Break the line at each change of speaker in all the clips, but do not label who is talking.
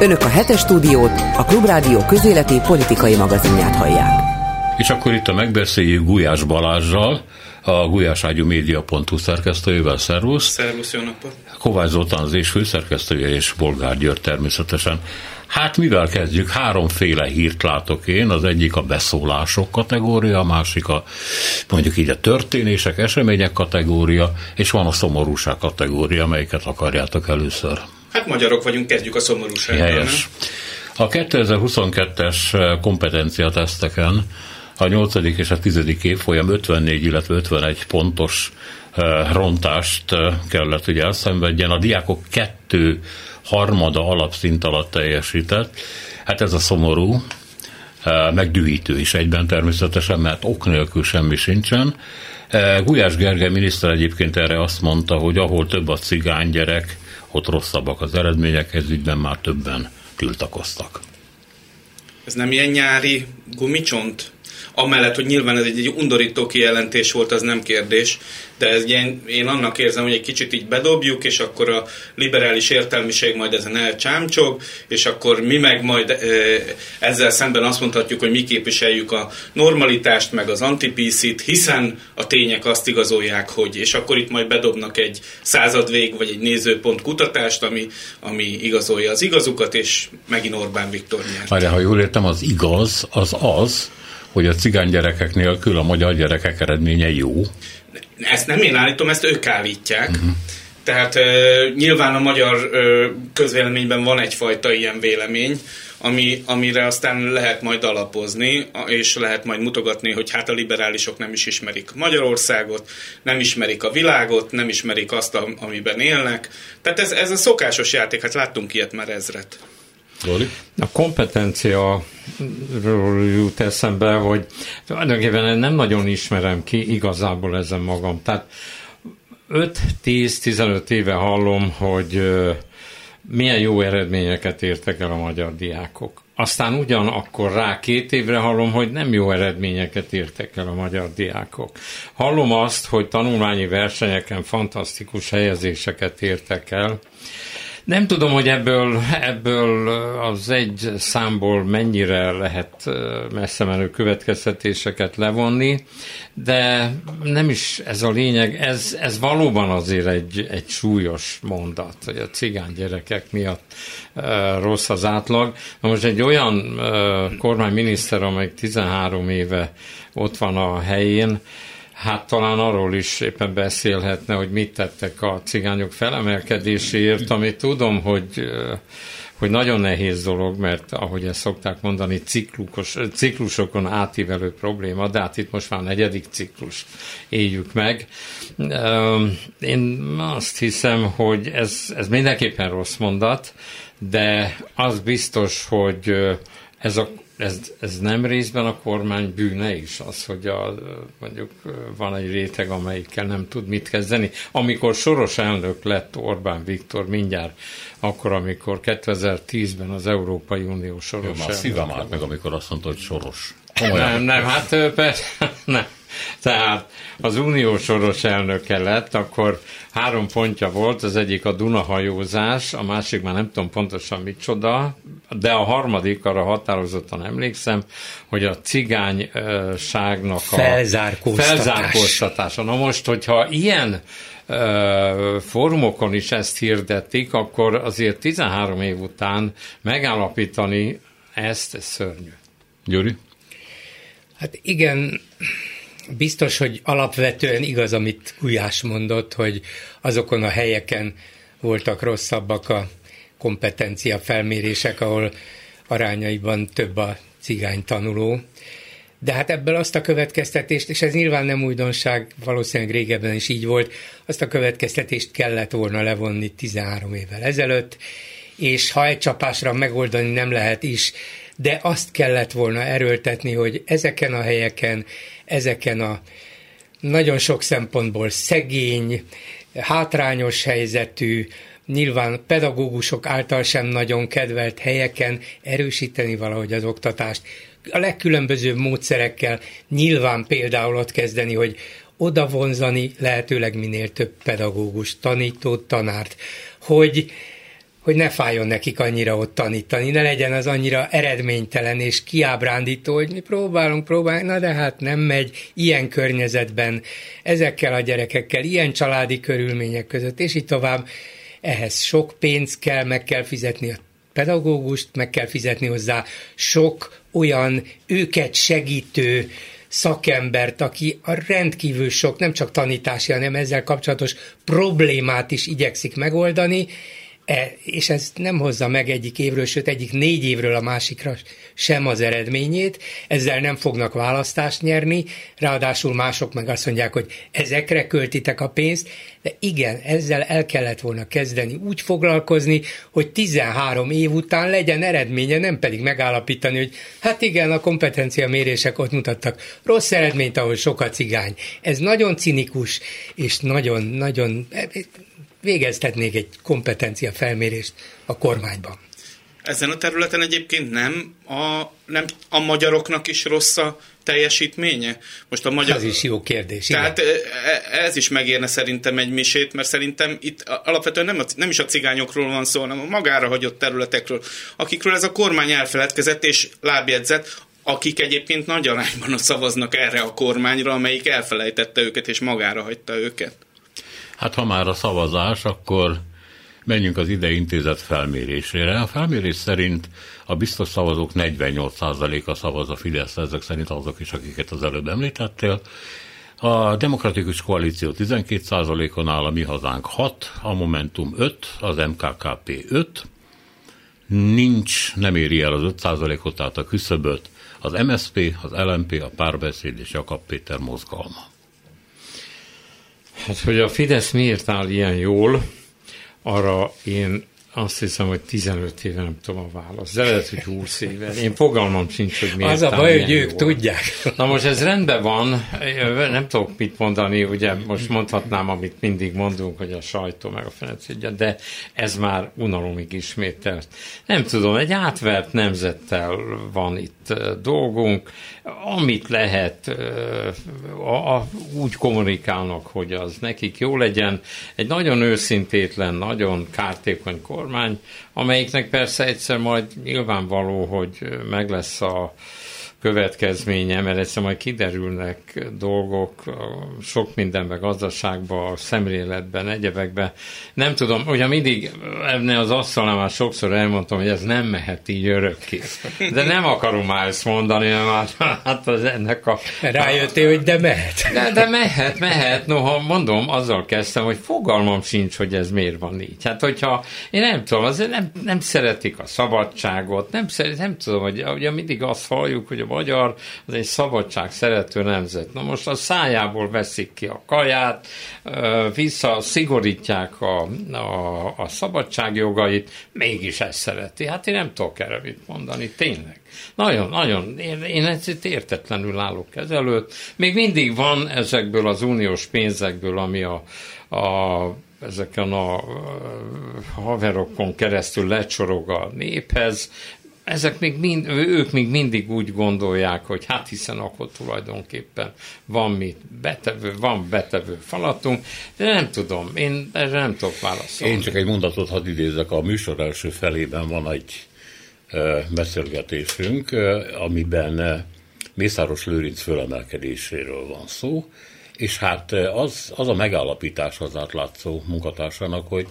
Önök a hetes stúdiót, a Klubrádió közéleti politikai magazinját hallják.
És akkor itt a megbeszéljük Gulyás Balázsral, a gulyáságyúmédia.hu szerkesztőjével. Szervusz!
Szervusz, jó napot!
Kovács Zoltán az és főszerkesztője, és Bolgár György természetesen. Hát mivel kezdjük? Háromféle hírt látok én, az egyik a beszólások kategória, a másik a mondjuk így a történések, események kategória, és van a szomorúság kategória, melyiket akarjátok először?
Hát magyarok vagyunk, kezdjük a szomorúsággal.
Helyes. A 2022-es kompetenciateszteken a 8. és a 10. évfolyam 54, illetve 51 pontos rontást kellett ugye elszenvedjen. A diákok kettő harmada alapszint alatt teljesített. Hát ez a szomorú, megdühítő is egyben természetesen, mert ok nélkül semmi sincsen. Gulyás Gergely miniszter egyébként erre azt mondta, hogy ahol több a cigány gyerek, ott rosszabbak az eredmények, ez ügyben már többen tiltakoztak.
Ez nem ilyen nyári gumicsont? Amellett, hogy nyilván ez egy, egy undorító kijelentés volt, az nem kérdés, de ez ilyen, én annak érzem, hogy egy kicsit így bedobjuk, és akkor a liberális értelmiség majd ezen elcsámcsog, és akkor mi meg majd ezzel szemben azt mondhatjuk, hogy mi képviseljük a normalitást, meg az antipíszit, hiszen a tények azt igazolják, hogy, és akkor itt majd bedobnak egy századvég, vagy egy nézőpont kutatást, ami, ami igazolja az igazukat, és megint Orbán Viktor nyert.
Várjál, ha jól értem, az igaz, az az, hogy a cigány gyerekek nélkül a magyar gyerekek eredménye jó?
Ezt nem én állítom, ezt ők állítják. Uh-huh. Tehát uh, nyilván a magyar uh, közvéleményben van egyfajta ilyen vélemény, ami, amire aztán lehet majd alapozni, és lehet majd mutogatni, hogy hát a liberálisok nem is ismerik Magyarországot, nem ismerik a világot, nem ismerik azt, amiben élnek. Tehát ez, ez a szokásos játék, hát láttunk ilyet már ezret.
Zoli? A kompetencia jut eszembe, hogy tulajdonképpen nem nagyon ismerem ki igazából ezen magam. Tehát 5-10-15 éve hallom, hogy milyen jó eredményeket értek el a magyar diákok. Aztán ugyanakkor rá két évre hallom, hogy nem jó eredményeket értek el a magyar diákok. Hallom azt, hogy tanulmányi versenyeken fantasztikus helyezéseket értek el, nem tudom, hogy ebből, ebből az egy számból mennyire lehet messze menő következtetéseket levonni, de nem is ez a lényeg, ez, ez valóban azért egy, egy súlyos mondat, hogy a cigány gyerekek miatt rossz az átlag. Na most egy olyan kormányminiszter, amely 13 éve ott van a helyén, Hát talán arról is éppen beszélhetne, hogy mit tettek a cigányok felemelkedéséért, amit tudom, hogy hogy nagyon nehéz dolog, mert ahogy ezt szokták mondani, ciklukos, ciklusokon átívelő probléma, de hát itt most már negyedik ciklus éljük meg. Én azt hiszem, hogy ez, ez mindenképpen rossz mondat, de az biztos, hogy ez a ez, ez nem részben a kormány bűne is, az, hogy a, mondjuk van egy réteg, amelyikkel nem tud mit kezdeni. Amikor soros elnök lett Orbán Viktor mindjárt, akkor, amikor 2010-ben az Európai Unió soros Jó,
elnök. szívem állt meg, amikor azt mondta, hogy soros.
Komolyan. Nem, nem, hát persze, nem. Tehát az unió soros elnöke lett, akkor három pontja volt, az egyik a Dunahajózás, a másik már nem tudom pontosan micsoda, de a harmadik, arra határozottan emlékszem, hogy a cigányságnak a
felzárkóztatás.
felzárkóztatása. Na most, hogyha ilyen fórumokon is ezt hirdetik, akkor azért 13 év után megállapítani ezt, ez szörnyű.
Gyuri?
Hát igen, biztos, hogy alapvetően igaz, amit Gulyás mondott, hogy azokon a helyeken voltak rosszabbak a kompetencia felmérések, ahol arányaiban több a cigány tanuló. De hát ebből azt a következtetést, és ez nyilván nem újdonság, valószínűleg régebben is így volt, azt a következtetést kellett volna levonni 13 évvel ezelőtt, és ha egy csapásra megoldani nem lehet is, de azt kellett volna erőltetni, hogy ezeken a helyeken, ezeken a nagyon sok szempontból szegény, hátrányos helyzetű, nyilván pedagógusok által sem nagyon kedvelt helyeken erősíteni valahogy az oktatást. A legkülönbözőbb módszerekkel nyilván például ott kezdeni, hogy oda vonzani lehetőleg minél több pedagógus, tanítót, tanárt, hogy hogy ne fájjon nekik annyira ott tanítani, ne legyen az annyira eredménytelen és kiábrándító, hogy mi próbálunk, próbálunk, na de hát nem megy ilyen környezetben, ezekkel a gyerekekkel, ilyen családi körülmények között, és így tovább. Ehhez sok pénz kell, meg kell fizetni a pedagógust, meg kell fizetni hozzá sok olyan őket segítő szakembert, aki a rendkívül sok, nem csak tanítási, hanem ezzel kapcsolatos problémát is igyekszik megoldani, és ez nem hozza meg egyik évről, sőt egyik négy évről a másikra sem az eredményét, ezzel nem fognak választást nyerni, ráadásul mások meg azt mondják, hogy ezekre költitek a pénzt, de igen, ezzel el kellett volna kezdeni úgy foglalkozni, hogy 13 év után legyen eredménye, nem pedig megállapítani, hogy hát igen, a kompetencia mérések ott mutattak. Rossz eredményt, ahol sok a cigány. Ez nagyon cinikus, és nagyon-nagyon végeztetnék egy kompetencia felmérést a kormányban.
Ezen a területen egyébként nem a, nem a magyaroknak is rossz a teljesítménye?
Most a magyar... Ez is jó kérdés.
Tehát igen. E, ez is megérne szerintem egy misét, mert szerintem itt alapvetően nem, a, nem is a cigányokról van szó, hanem a magára hagyott területekről, akikről ez a kormány elfeledkezett és lábjegyzett, akik egyébként nagy arányban szavaznak erre a kormányra, amelyik elfelejtette őket és magára hagyta őket.
Hát ha már a szavazás, akkor menjünk az ide intézet felmérésére. A felmérés szerint a biztos szavazók 48%-a szavaz a Fidesz, ezek szerint azok is, akiket az előbb említettél. A Demokratikus Koalíció 12%-on áll, a Mi Hazánk 6, a Momentum 5, az MKKP 5, nincs, nem éri el az 5%-ot, tehát a küszöböt, az MSP, az LMP, a Párbeszéd és Jakab Péter mozgalma.
Hát, hogy a Fidesz miért áll ilyen jól, arra én azt hiszem, hogy 15 éve nem tudom a választ. De lehet, hogy 20 éve. Én fogalmam sincs, hogy miért.
Az a baj, hogy ők jól. tudják.
Na most ez rendben van, nem tudok mit mondani, ugye most mondhatnám, amit mindig mondunk, hogy a sajtó meg a fenecédje, de ez már unalomig ismételt. Nem tudom, egy átvert nemzettel van itt dolgunk, amit lehet, a, a, úgy kommunikálnak, hogy az nekik jó legyen. Egy nagyon őszintétlen, nagyon kártékony kormány, amelyiknek persze egyszer majd nyilvánvaló, hogy meg lesz a következménye, mert egyszer majd kiderülnek dolgok sok mindenben, gazdaságban, szemléletben, egyebekben. Nem tudom, ugye mindig ebben az asztalnál már sokszor elmondtam, hogy ez nem mehet így örökké. De nem akarom már ezt mondani, mert már hát az ennek a...
Rájöttél, hogy de mehet.
De, de mehet, mehet. Noha mondom, azzal kezdtem, hogy fogalmam sincs, hogy ez miért van így. Hát hogyha, én nem tudom, azért nem, nem szeretik a szabadságot, nem, szeret, nem tudom, hogy ugye mindig azt halljuk, hogy a magyar az egy szabadság szerető nemzet. Na most a szájából veszik ki a kaját, vissza szigorítják a, a, a szabadságjogait, mégis ezt szereti. Hát én nem tudok erre mit mondani, tényleg. Nagyon, nagyon, én, én ezt értetlenül állok ezelőtt. Még mindig van ezekből az uniós pénzekből, ami a, a ezeken a haverokon keresztül lecsorog a néphez, ezek még mind, ők még mindig úgy gondolják, hogy hát hiszen akkor tulajdonképpen van mit betevő, van betevő falatunk, de nem tudom, én erre nem tudok válaszolni.
Én csak egy mondatot hadd idézek, a műsor első felében van egy beszélgetésünk, amiben Mészáros Lőrinc fölemelkedéséről van szó, és hát az, az a megállapítás az átlátszó munkatársának, hogy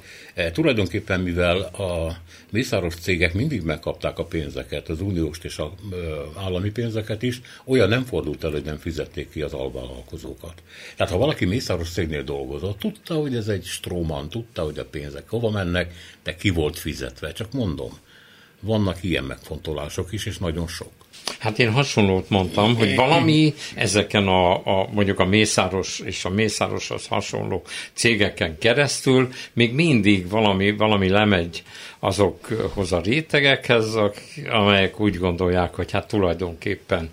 tulajdonképpen mivel a mészáros cégek mindig megkapták a pénzeket, az uniós és e, állami pénzeket is, olyan nem fordult el, hogy nem fizették ki az alvállalkozókat. Tehát ha valaki mészáros cégnél dolgozott, tudta, hogy ez egy stróman, tudta, hogy a pénzek hova mennek, de ki volt fizetve, csak mondom. Vannak ilyen megfontolások is, és nagyon sok.
Hát én hasonlót mondtam, hogy valami ezeken a, a mondjuk a Mészáros és a Mészároshoz hasonló cégeken keresztül még mindig valami, valami lemegy azokhoz a rétegekhez, amelyek úgy gondolják, hogy hát tulajdonképpen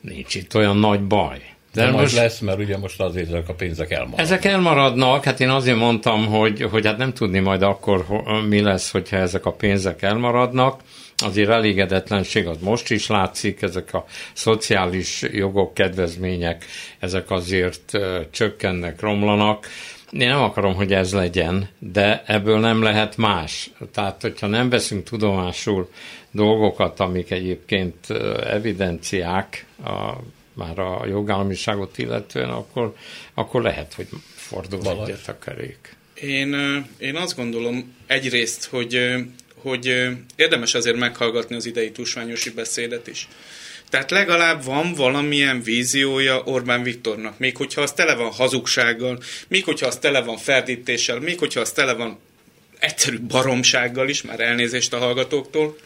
nincs itt olyan nagy baj.
De, De most lesz, mert ugye most azért ezek a pénzek elmaradnak.
Ezek elmaradnak, hát én azért mondtam, hogy, hogy hát nem tudni majd akkor mi lesz, hogyha ezek a pénzek elmaradnak azért elégedetlenség az most is látszik, ezek a szociális jogok, kedvezmények, ezek azért csökkennek, romlanak. Én nem akarom, hogy ez legyen, de ebből nem lehet más. Tehát, hogyha nem veszünk tudomásul dolgokat, amik egyébként evidenciák a, már a jogállamiságot illetően, akkor, akkor lehet, hogy fordul egyet a kerék.
Én, én azt gondolom egyrészt, hogy, hogy érdemes azért meghallgatni az idei tusványosi beszédet is. Tehát legalább van valamilyen víziója Orbán Viktornak, még hogyha az tele van hazugsággal, még hogyha az tele van ferdítéssel, még hogyha az tele van egyszerű baromsággal is, már elnézést a hallgatóktól,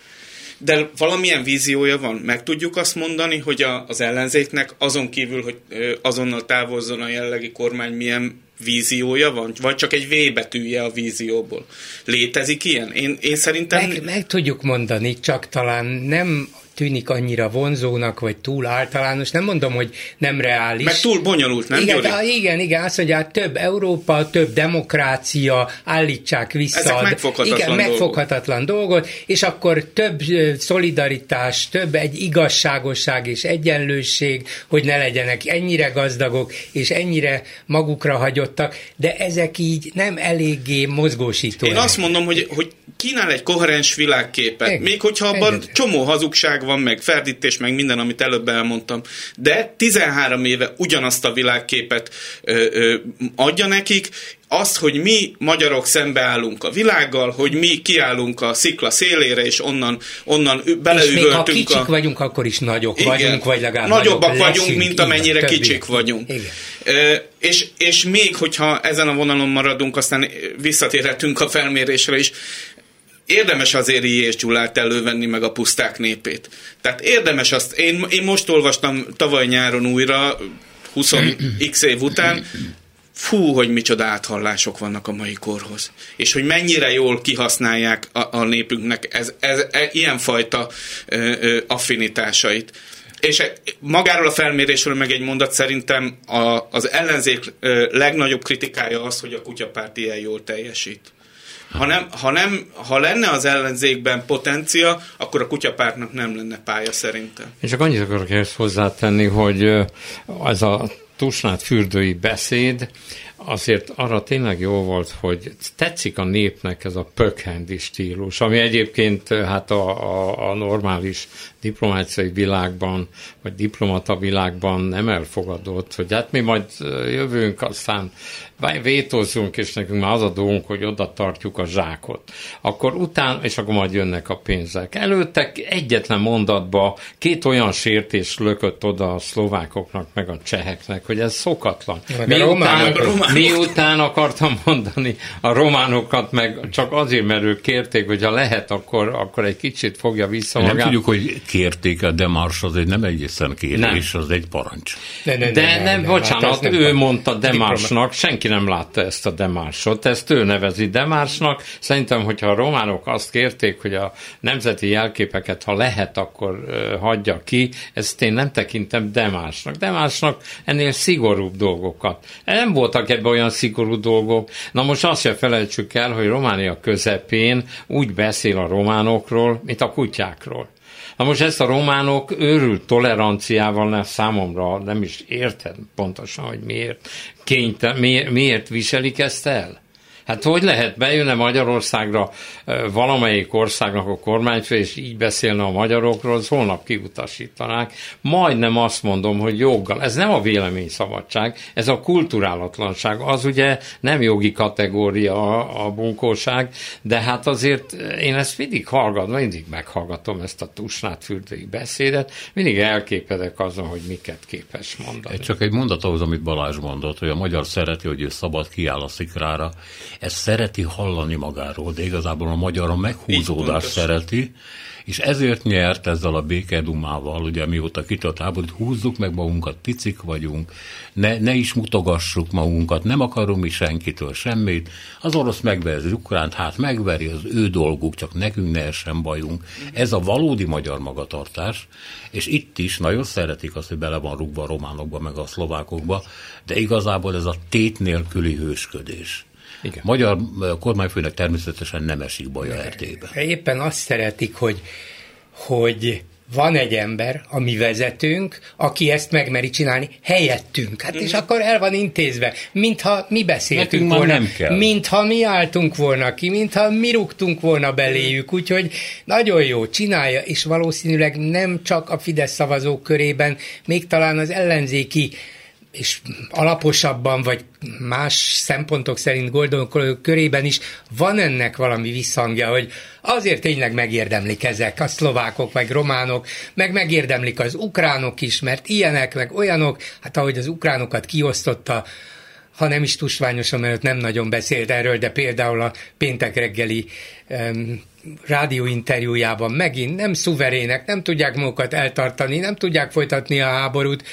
de valamilyen víziója van. Meg tudjuk azt mondani, hogy a, az ellenzéknek azon kívül, hogy azonnal távozzon a jellegi kormány, milyen víziója van? Vagy csak egy V betűje a vízióból? Létezik ilyen? Én, én szerintem...
Meg, meg tudjuk mondani, csak talán nem tűnik annyira vonzónak, vagy túl általános. Nem mondom, hogy nem reális.
Meg túl bonyolult, nem
igen, de, igen, igen, azt mondja, hát több Európa, több demokrácia, állítsák vissza.
Ezek megfoghatatlan igen, dolgok.
megfoghatatlan dolgot, és akkor több szolidaritás, több egy igazságosság és egyenlőség, hogy ne legyenek ennyire gazdagok, és ennyire magukra hagyottak, de ezek így nem eléggé mozgósító.
Én azt mondom, hogy, hogy kínál egy koherens világképet, Igen. még hogyha abban Igen. csomó hazugság van, meg ferdítés, meg minden, amit előbb elmondtam, de 13 éve ugyanazt a világképet ö, ö, adja nekik, azt, hogy mi magyarok szembeállunk a világgal, hogy mi kiállunk a szikla szélére, és onnan, onnan beleüvöltünk. És még ha
kicsik a... vagyunk, akkor is nagyok Igen, vagyunk, vagy legalább
Nagyobbak vagyunk, leszünk, mint amennyire igen, kicsik vagyunk. Igen. E, és, és még, hogyha ezen a vonalon maradunk, aztán visszatérhetünk a felmérésre is, érdemes azért és Gyulát elővenni meg a puszták népét. Tehát érdemes azt, én, én most olvastam tavaly nyáron újra, 20x év után, fú, hogy micsoda áthallások vannak a mai korhoz. És hogy mennyire jól kihasználják a, a népünknek ez, ez, ez, ilyenfajta ö, ö, affinitásait. És magáról a felmérésről meg egy mondat szerintem a, az ellenzék legnagyobb kritikája az, hogy a kutyapárt ilyen jól teljesít. Ha, nem, ha, nem, ha lenne az ellenzékben potencia, akkor a kutyapártnak nem lenne pálya szerintem.
És csak annyit akarok ezt hozzátenni, hogy ez a Tusnád fürdői beszéd, azért arra tényleg jó volt, hogy tetszik a népnek ez a pökhendi stílus, ami egyébként hát a, a, a normális diplomáciai világban, vagy diplomata világban nem elfogadott, hogy hát mi majd jövünk, aztán vétózzunk, és nekünk már az a dolgunk, hogy oda tartjuk a zsákot. Akkor utána, és akkor majd jönnek a pénzek. Előtte egyetlen mondatba két olyan sértés lökött oda a szlovákoknak, meg a cseheknek, hogy ez szokatlan. Miután, miután akartam mondani a románokat, meg csak azért, mert ők kérték, hogy ha lehet, akkor, akkor egy kicsit fogja vissza
magát. Nem tudjuk, hogy kérték a demars, az egy nem egészen kérés, nem. az egy parancs.
De, de, de, de nem, nem, bocsánat, hát ő nem mondta Demarsnak, senki nem látta ezt a demársot, ezt ő nevezi demársnak. Szerintem, hogyha a románok azt kérték, hogy a nemzeti jelképeket, ha lehet, akkor hagyja ki, ezt én nem tekintem demársnak. Demársnak ennél szigorúbb dolgokat. Nem voltak ebben olyan szigorú dolgok. Na most azt se felejtsük el, hogy Románia közepén úgy beszél a románokról, mint a kutyákról. Na most ezt a románok őrült toleranciával számomra nem is érted pontosan, hogy miért, kényte, miért, miért viselik ezt el. Hát hogy lehet bejönne Magyarországra valamelyik országnak a kormányfő, és így beszélne a magyarokról, az holnap kiutasítanák. Majdnem azt mondom, hogy joggal. Ez nem a véleményszabadság, ez a kulturálatlanság. Az ugye nem jogi kategória a bunkóság, de hát azért én ezt mindig hallgatom, mindig meghallgatom ezt a tusnát fürdői beszédet, mindig elképedek azon, hogy miket képes mondani.
Csak egy mondat ahhoz, amit Balázs mondott, hogy a magyar szereti, hogy ő szabad kiáll a szikrára ezt szereti hallani magáról, de igazából a magyar a meghúzódást szereti, és ezért nyert ezzel a békedumával, ugye mióta kitört háborút, húzzuk meg magunkat, picik vagyunk, ne, ne is mutogassuk magunkat, nem akarunk mi senkitől semmit, az orosz megveri az ukránt, hát megveri, az ő dolguk, csak nekünk ne essen bajunk. Ez a valódi magyar magatartás, és itt is nagyon szeretik azt, hogy bele van rúgva a románokba, meg a szlovákokba, de igazából ez a tét nélküli hősködés. Igen. Magyar kormányfőnek természetesen nem esik baja Erdélybe.
Éppen azt szeretik, hogy, hogy van egy ember, a mi vezetőnk, aki ezt megmeri csinálni helyettünk. Hát és akkor el van intézve, mintha mi beszéltünk
Nekünk
volna,
nem kell.
mintha mi álltunk volna ki, mintha mi rúgtunk volna beléjük, úgyhogy nagyon jó, csinálja, és valószínűleg nem csak a Fidesz szavazók körében, még talán az ellenzéki és alaposabban, vagy más szempontok szerint Goldon körében is van ennek valami visszhangja, hogy azért tényleg megérdemlik ezek a szlovákok, vagy románok, meg megérdemlik az ukránok is, mert ilyenek, meg olyanok, hát ahogy az ukránokat kiosztotta, ha nem is tusványosan, mert nem nagyon beszélt erről, de például a péntek reggeli um, rádióinterjújában megint nem szuverének, nem tudják magukat eltartani, nem tudják folytatni a háborút,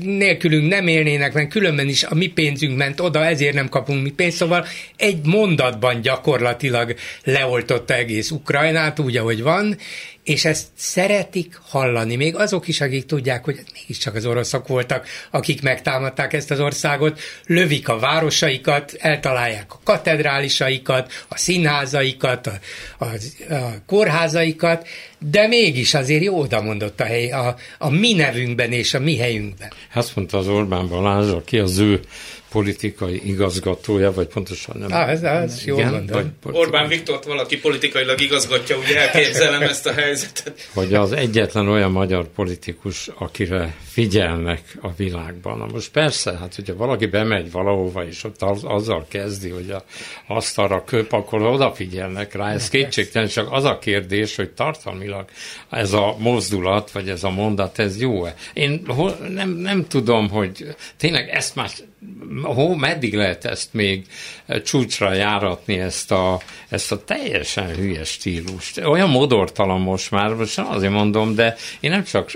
nélkülünk nem élnének, mert különben is a mi pénzünk ment oda, ezért nem kapunk mi pénzt, szóval egy mondatban gyakorlatilag leoltotta egész Ukrajnát úgy, ahogy van, és ezt szeretik hallani, még azok is, akik tudják, hogy mégiscsak az oroszok voltak, akik megtámadták ezt az országot, lövik a városaikat, eltalálják a katedrálisaikat, a színházaikat, a, a, a kórházaikat, de mégis azért jó oda mondott a hely, a, a mi nevünkben és a mi helyünkben.
Azt mondta az Orbán Balázs, aki az ő politikai igazgatója, vagy pontosan nem.
Ah, ez, ez jó
vagy Orbán Viktort valaki politikailag igazgatja, ugye elképzelem ezt a helyzetet.
Hogy az egyetlen olyan magyar politikus, akire figyelnek a világban. Na most persze, hát hogyha valaki bemegy valahova, és ott az, azzal kezdi, hogy a, azt arra köp, akkor odafigyelnek rá. Ez kétségtelen, csak az a kérdés, hogy tartalmilag ez a mozdulat, vagy ez a mondat, ez jó-e? Én nem, nem tudom, hogy tényleg ezt már hó, meddig lehet ezt még csúcsra járatni, ezt a, ezt a teljesen hülye stílust. Olyan modortalan most már, most nem azért mondom, de én nem csak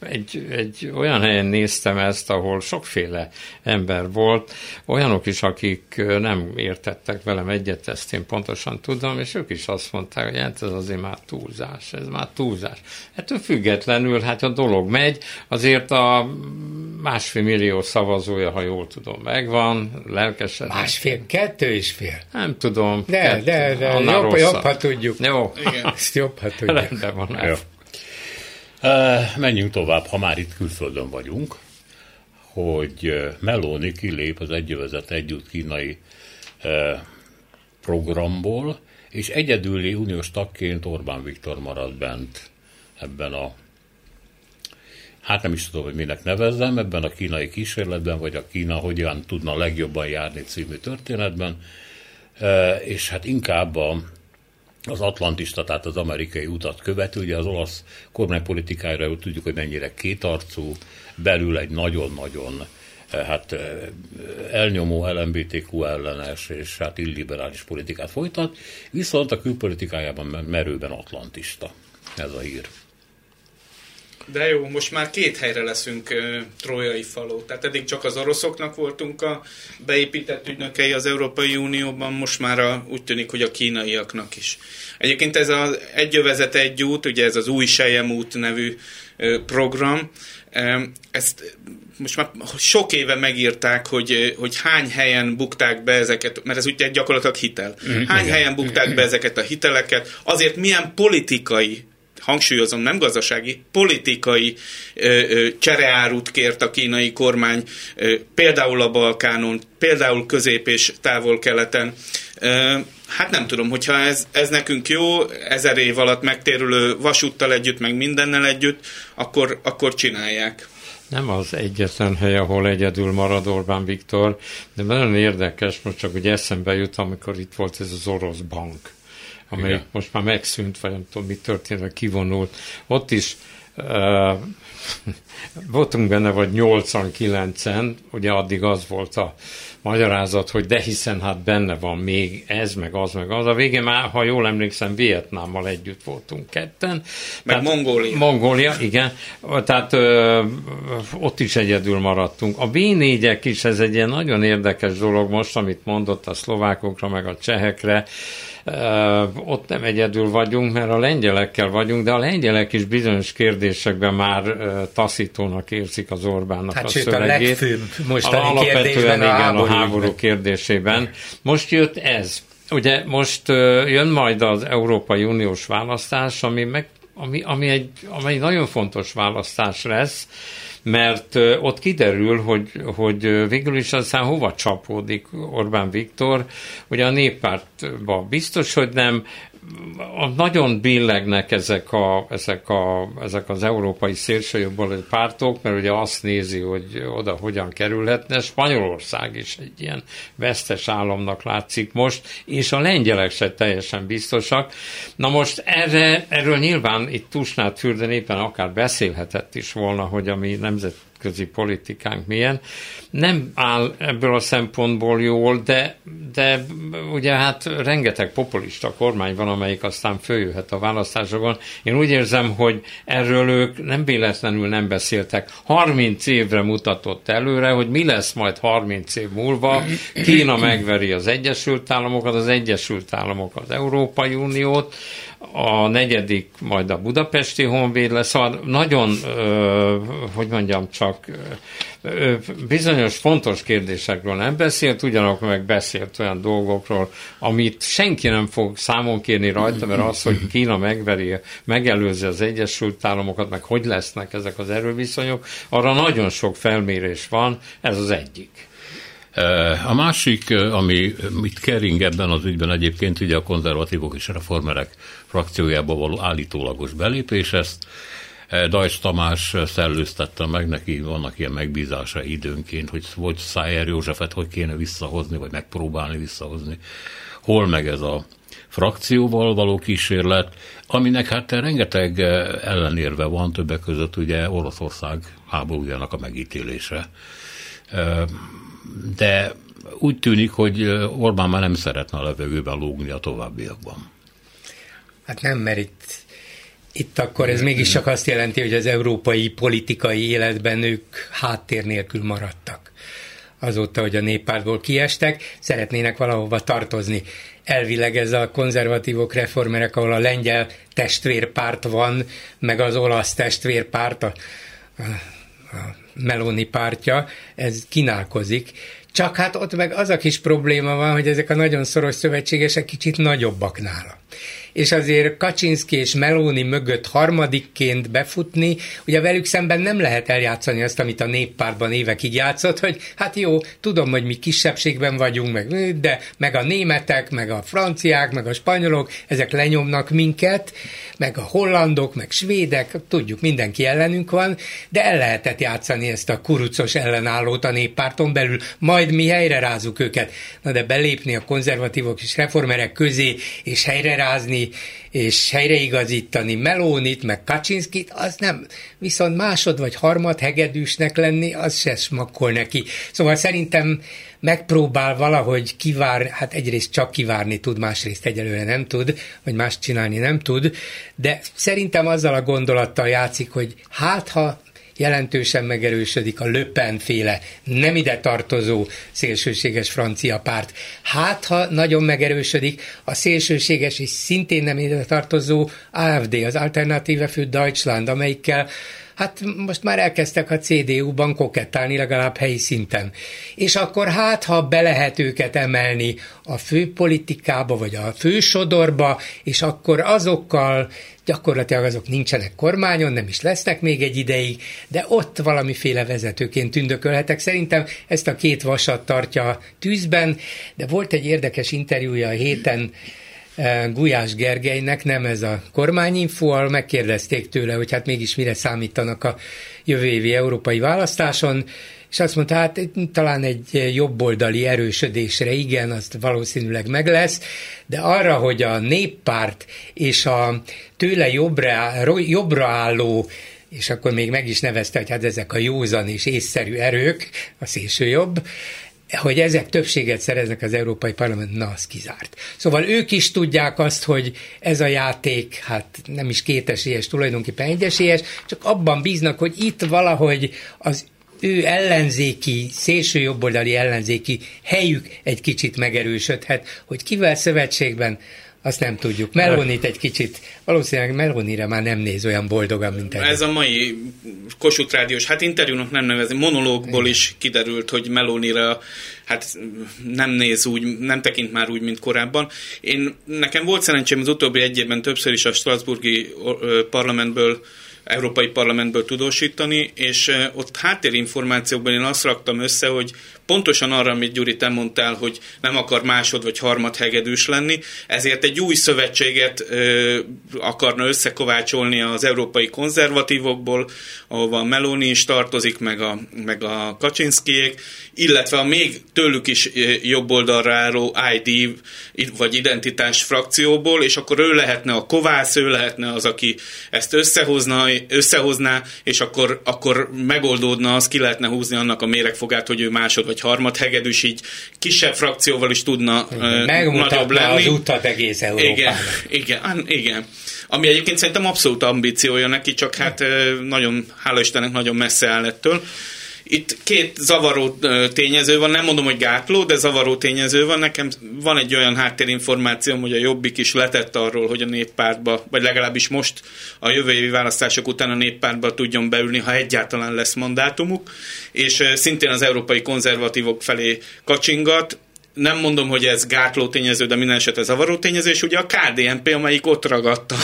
egy, egy olyan helyen néztem ezt, ahol sokféle ember volt, olyanok is, akik nem értettek velem egyet, ezt én pontosan tudom, és ők is azt mondták, hogy hát ez azért már túlzás, ez már túlzás. Ettől függetlenül, hát a dolog megy, azért a másfél millió szavazója, ha jól tudom, megvan, lelkesen.
Másfél, kettő és fél.
Nem tudom.
De, kettő, de, de, jobb, jobb, ha tudjuk.
Jó.
Igen. Ezt jobb, ha tudjuk.
Rendben van. Jó.
Uh, menjünk tovább, ha már itt külföldön vagyunk, hogy Meloni kilép az egyövezet együtt kínai uh, programból, és egyedüli uniós tagként Orbán Viktor marad bent ebben a hát nem is tudom, hogy minek nevezzem, ebben a kínai kísérletben, vagy a Kína hogyan tudna legjobban járni című történetben, és hát inkább a, az atlantista, tehát az amerikai utat követő, ugye az olasz kormánypolitikájára tudjuk, hogy mennyire kétarcú, belül egy nagyon-nagyon hát elnyomó LMBTQ ellenes és hát illiberális politikát folytat, viszont a külpolitikájában merőben atlantista. Ez a hír.
De jó, most már két helyre leszünk uh, trójai faló. Tehát eddig csak az oroszoknak voltunk a beépített ügynökei az Európai Unióban, most már a, úgy tűnik, hogy a kínaiaknak is. Egyébként ez az Egyövezet egy út, ugye ez az új Sejem út nevű uh, program, ezt most már sok éve megírták, hogy, hogy hány helyen bukták be ezeket, mert ez ugye gyakorlatilag hitel. Mhm. Hány helyen bukták be ezeket a hiteleket, azért milyen politikai hangsúlyozom, nem gazdasági, politikai ö, ö, csereárut kért a kínai kormány, ö, például a Balkánon, például közép- és távol-keleten. Hát nem tudom, hogyha ez, ez nekünk jó, ezer év alatt megtérülő vasúttal együtt, meg mindennel együtt, akkor, akkor csinálják.
Nem az egyetlen hely, ahol egyedül marad Orbán Viktor, de nagyon érdekes, most csak hogy eszembe jut, amikor itt volt ez az orosz bank amely Igen. most már megszűnt, vagy nem tudom, mi történt, vagy kivonult. Ott is uh, voltunk benne, vagy 89-en, ugye addig az volt a magyarázat, hogy de hiszen hát benne van még ez, meg az, meg az. A végén már, ha jól emlékszem, Vietnámmal együtt voltunk ketten.
Meg tehát, Mongólia.
Mongólia, igen. Tehát ö, ott is egyedül maradtunk. A B4-ek is, ez egy ilyen nagyon érdekes dolog most, amit mondott a szlovákokra, meg a csehekre ott nem egyedül vagyunk, mert a lengyelekkel vagyunk, de a lengyelek is bizonyos kérdésekben már taszítónak érzik az Orbánnak hát a sőt, szövegét. a legfőbb
mostani
Alapvetően
kérdésben
igen,
a háború,
a háború kérdésében. Most jött ez. Ugye most jön majd az Európai Uniós választás, ami meg ami, ami egy, ami egy nagyon fontos választás lesz, mert ott kiderül, hogy, hogy végül is aztán hova csapódik Orbán Viktor, ugye a néppártban biztos, hogy nem, nagyon billegnek ezek, a, ezek, a, ezek az európai szélsőjobboldali pártok, mert ugye azt nézi, hogy oda hogyan kerülhetne. Spanyolország is egy ilyen vesztes államnak látszik most, és a lengyelek se teljesen biztosak. Na most erre, erről nyilván itt Tusnát Fürden éppen akár beszélhetett is volna, hogy a mi nemzet nemzetközi politikánk milyen. Nem áll ebből a szempontból jól, de, de ugye hát rengeteg populista kormány van, amelyik aztán följöhet a választásokon. Én úgy érzem, hogy erről ők nem véletlenül nem beszéltek. 30 évre mutatott előre, hogy mi lesz majd 30 év múlva. Kína megveri az Egyesült Államokat, az Egyesült Államok az Európai Uniót, a negyedik majd a budapesti honvéd lesz, szóval nagyon, ö, hogy mondjam, csak ö, bizonyos fontos kérdésekről nem beszélt, ugyanakkor meg beszélt olyan dolgokról, amit senki nem fog számon kérni rajta, mert az, hogy Kína megveri, megelőzi az Egyesült Államokat, meg hogy lesznek ezek az erőviszonyok, arra nagyon sok felmérés van, ez az egyik.
A másik, ami mit kering ebben az ügyben egyébként ugye a konzervatívok és reformerek frakciójába való állítólagos belépés, ezt Dajs Tamás szellőztette meg, neki vannak ilyen megbízása időnként, hogy vagy Szájer Józsefet hogy kéne visszahozni, vagy megpróbálni visszahozni. Hol meg ez a frakcióval való kísérlet, aminek hát rengeteg ellenérve van, többek között ugye Oroszország háborújának a megítélése de úgy tűnik, hogy Orbán már nem szeretne a levegőben lógni a továbbiakban.
Hát nem, mert itt, itt akkor ez mégis csak azt jelenti, hogy az európai politikai életben ők háttér nélkül maradtak. Azóta, hogy a néppártból kiestek, szeretnének valahova tartozni. Elvileg ez a konzervatívok, reformerek, ahol a lengyel testvérpárt van, meg az olasz testvérpárt, a, a, a Meloni pártja, ez kínálkozik, csak hát ott meg az a kis probléma van, hogy ezek a nagyon szoros szövetségesek kicsit nagyobbak nála és azért Kaczynszki és Meloni mögött harmadikként befutni, ugye velük szemben nem lehet eljátszani azt, amit a néppárban évekig játszott, hogy hát jó, tudom, hogy mi kisebbségben vagyunk, meg, de meg a németek, meg a franciák, meg a spanyolok, ezek lenyomnak minket, meg a hollandok, meg svédek, tudjuk, mindenki ellenünk van, de el lehetett játszani ezt a kurucos ellenállót a néppárton belül, majd mi helyre rázunk őket. Na de belépni a konzervatívok és reformerek közé, és helyre rázni és helyreigazítani Melónit, meg Kaczynszkit, az nem. Viszont másod vagy harmad hegedűsnek lenni, az se smakkol neki. Szóval szerintem megpróbál valahogy kivár, hát egyrészt csak kivárni tud, másrészt egyelőre nem tud, vagy más csinálni nem tud, de szerintem azzal a gondolattal játszik, hogy hát ha jelentősen megerősödik a Löpen féle nem ide tartozó szélsőséges francia párt. Hát, ha nagyon megerősödik a szélsőséges és szintén nem ide tartozó AFD, az Alternative für Deutschland, amelyikkel hát most már elkezdtek a CDU-ban kokettálni legalább helyi szinten. És akkor hát, ha be lehet őket emelni a főpolitikába, vagy a fősodorba, és akkor azokkal gyakorlatilag azok nincsenek kormányon, nem is lesznek még egy ideig, de ott valamiféle vezetőként tündökölhetek. Szerintem ezt a két vasat tartja tűzben, de volt egy érdekes interjúja a héten Gulyás Gergelynek, nem ez a kormányinfo, ahol megkérdezték tőle, hogy hát mégis mire számítanak a jövő évi európai választáson, és azt mondta, hát talán egy jobboldali erősödésre igen, azt valószínűleg meg lesz, de arra, hogy a néppárt és a tőle jobbra, jobbra álló és akkor még meg is nevezte, hogy hát ezek a józan és észszerű erők, a szélső jobb, hogy ezek többséget szereznek az Európai Parlament, na, az kizárt. Szóval ők is tudják azt, hogy ez a játék, hát nem is kétesélyes, tulajdonképpen egyesélyes, csak abban bíznak, hogy itt valahogy az ő ellenzéki, szélső jobboldali ellenzéki helyük egy kicsit megerősödhet, hogy kivel szövetségben, azt nem tudjuk. Melonit egy kicsit, valószínűleg Melonire már nem néz olyan boldogan, mint ez.
Ez a mai Kossuth Rádiós, hát interjúnak nem nevezni, monológból is kiderült, hogy Melonira hát nem néz úgy, nem tekint már úgy, mint korábban. Én, nekem volt szerencsém az utóbbi egy évben többször is a Strasburgi parlamentből Európai Parlamentből tudósítani, és ott háttérinformációkban én azt raktam össze, hogy pontosan arra, amit Gyuri, te mondtál, hogy nem akar másod vagy harmad hegedűs lenni, ezért egy új szövetséget ö, akarna összekovácsolni az európai konzervatívokból, ahova a Meloni is tartozik, meg a, meg a Kaczynszkijék, illetve a még tőlük is jobb oldalra álló ID vagy identitás frakcióból, és akkor ő lehetne a kovász, ő lehetne az, aki ezt összehozna, összehozná, és akkor, akkor megoldódna, az ki lehetne húzni annak a méregfogát, hogy ő másod vagy harmad hegedűs, így kisebb frakcióval is tudna nagyobb lenni.
az utat egész Európának.
Igen, igen, igen. Ami egyébként szerintem abszolút ambíciója neki, csak hát nagyon, hála Istennek, nagyon messze áll ettől. Itt két zavaró tényező van, nem mondom, hogy gátló, de zavaró tényező van. Nekem van egy olyan háttérinformációm, hogy a Jobbik is letett arról, hogy a néppártba, vagy legalábbis most a jövő évi választások után a néppártba tudjon beülni, ha egyáltalán lesz mandátumuk, és szintén az európai konzervatívok felé kacsingat, nem mondom, hogy ez gátló tényező, de minden esetre zavaró tényező, és ugye a KDNP, amelyik ott ragadta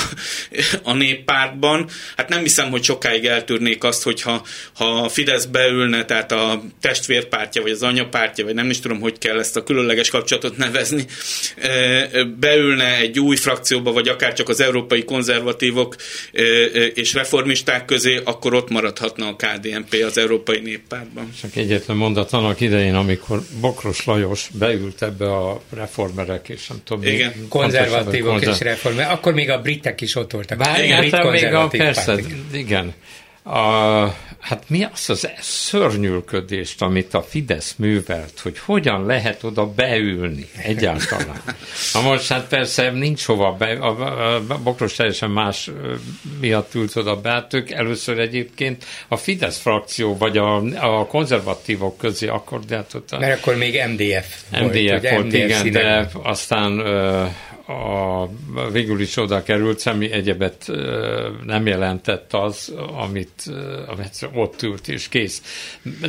a néppártban, hát nem hiszem, hogy sokáig eltűrnék azt, hogyha ha a Fidesz beülne, tehát a testvérpártja, vagy az anyapártja, vagy nem is tudom, hogy kell ezt a különleges kapcsolatot nevezni, beülne egy új frakcióba, vagy akár csak az európai konzervatívok és reformisták közé, akkor ott maradhatna a KDNP az európai néppártban.
Csak egyetlen mondat annak idején, amikor Bokros Lajos beül bekerült ebbe a reformerek, és nem tudom.
Igen. Még, konzervatívok konzer... és reformerek. Akkor még a britek is ott voltak.
Igen, brit még a, persze, igen. A, hát mi az az szörnyűlködést, amit a Fidesz művelt, hogy hogyan lehet oda beülni egyáltalán. Na most hát persze nincs hova be, a, a Bokros teljesen más miatt ült oda be, hát ők először egyébként a Fidesz frakció, vagy a, a konzervatívok közé akkor, de hát ott
a, Mert akkor még MDF
volt. MDF volt, MDF igen, színen. de aztán a, végül is oda került, semmi egyebet nem jelentett az, amit, amit ott ült, és kész.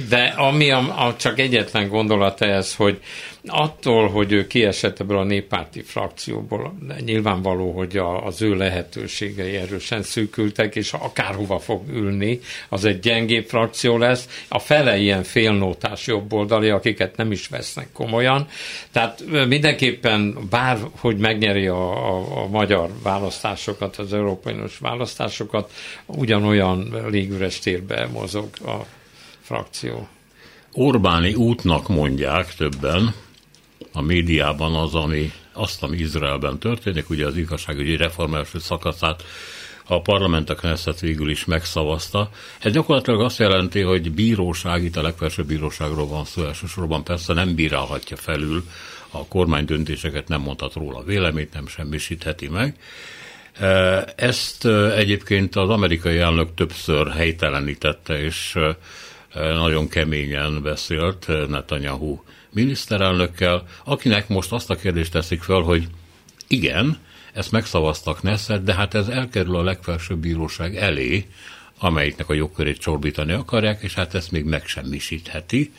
De ami a, a, csak egyetlen gondolat ez, hogy attól, hogy ő kiesett ebből a néppárti frakcióból, nyilvánvaló, hogy a, az ő lehetőségei erősen szűkültek, és akárhova fog ülni, az egy gyengébb frakció lesz. A fele ilyen félnótás jobboldali, akiket nem is vesznek komolyan. Tehát mindenképpen bár, hogy megnyeri a, a, a magyar választásokat, az európai választásokat, ugyanolyan légüres térbe mozog a frakció.
Orbáni útnak mondják többen, a médiában az, ami azt, ami Izraelben történik, ugye az igazságügyi reform első szakaszát a parlament a Knesset végül is megszavazta. Ez gyakorlatilag azt jelenti, hogy bíróság, itt a legfelsőbb bíróságról van szó, elsősorban persze nem bírálhatja felül a kormány döntéseket, nem mondhat róla véleményt, nem semmisítheti meg. Ezt egyébként az amerikai elnök többször helytelenítette, és nagyon keményen beszélt Netanyahu miniszterelnökkel, akinek most azt a kérdést teszik fel, hogy igen, ezt megszavaztak Nesszet, de hát ez elkerül a legfelsőbb bíróság elé, amelyiknek a jogkörét csorbítani akarják, és hát ezt még megsemmisítheti.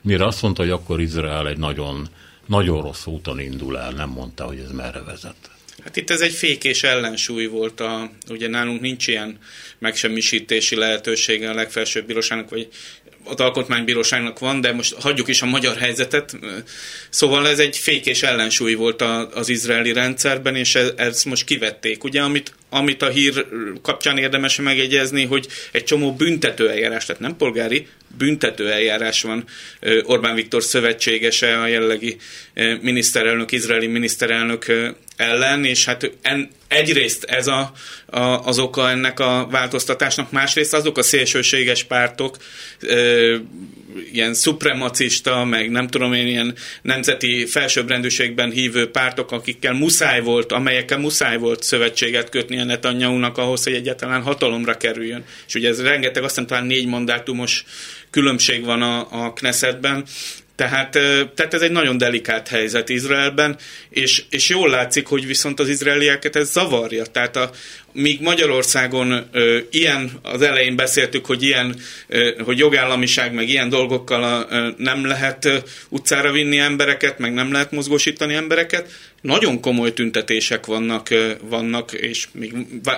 Mire azt mondta, hogy akkor Izrael egy nagyon, nagyon rossz úton indul el, nem mondta, hogy ez merre vezet.
Hát itt ez egy fék és ellensúly volt, a, ugye nálunk nincs ilyen megsemmisítési lehetősége a legfelsőbb bíróságnak, vagy az alkotmánybíróságnak van, de most hagyjuk is a magyar helyzetet. Szóval ez egy fék és ellensúly volt az izraeli rendszerben, és e- ezt most kivették. Ugye, amit, amit a hír kapcsán érdemes megjegyezni, hogy egy csomó büntetőeljárás, tehát nem polgári, büntetőeljárás van Orbán Viktor szövetségese, a jellegi miniszterelnök, izraeli miniszterelnök ellen, és hát en, egyrészt ez a, a, az oka ennek a változtatásnak, másrészt azok a szélsőséges pártok, ö, ilyen szupremacista, meg nem tudom én, ilyen nemzeti felsőbbrendűségben hívő pártok, akikkel muszáj volt, amelyekkel muszáj volt szövetséget kötni a Netanyahu-nak ahhoz, hogy egyáltalán hatalomra kerüljön. És ugye ez rengeteg, azt hiszem talán négy mandátumos különbség van a, a Knessetben, Tehát, tehát ez egy nagyon delikát helyzet Izraelben, és, és jól látszik, hogy viszont az izraelieket ez zavarja. Tehát a, míg Magyarországon ö, ilyen, az elején beszéltük, hogy ilyen, ö, hogy jogállamiság, meg ilyen dolgokkal ö, nem lehet ö, utcára vinni embereket, meg nem lehet mozgósítani embereket, nagyon komoly tüntetések vannak, ö, vannak és még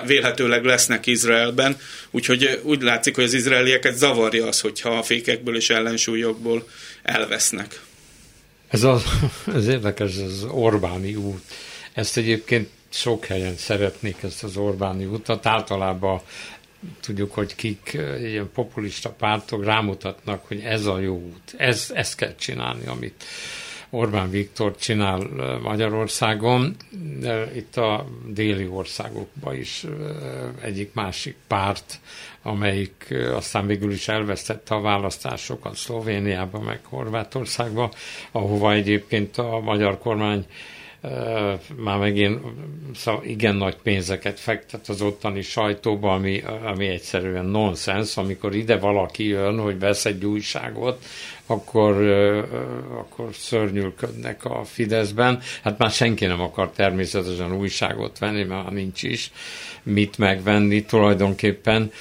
vélhetőleg lesznek Izraelben, úgyhogy úgy látszik, hogy az izraelieket zavarja az, hogyha a fékekből és ellensúlyokból elvesznek.
Ez, az, ez érdekes, az Orbáni út. Ezt egyébként sok helyen szeretnék ezt az Orbáni utat. Általában tudjuk, hogy kik ilyen populista pártok rámutatnak, hogy ez a jó út, ez, ezt kell csinálni, amit Orbán Viktor csinál Magyarországon, de itt a déli országokban is egyik másik párt, amelyik aztán végül is elvesztette a választásokat Szlovéniában, meg Horvátországban, ahova egyébként a magyar kormány már megint szóval igen nagy pénzeket fektet az ottani sajtóba, ami, ami egyszerűen nonsens, amikor ide valaki jön, hogy vesz egy újságot, akkor, akkor szörnyülködnek a Fideszben. Hát már senki nem akar természetesen újságot venni, mert nincs is mit megvenni tulajdonképpen.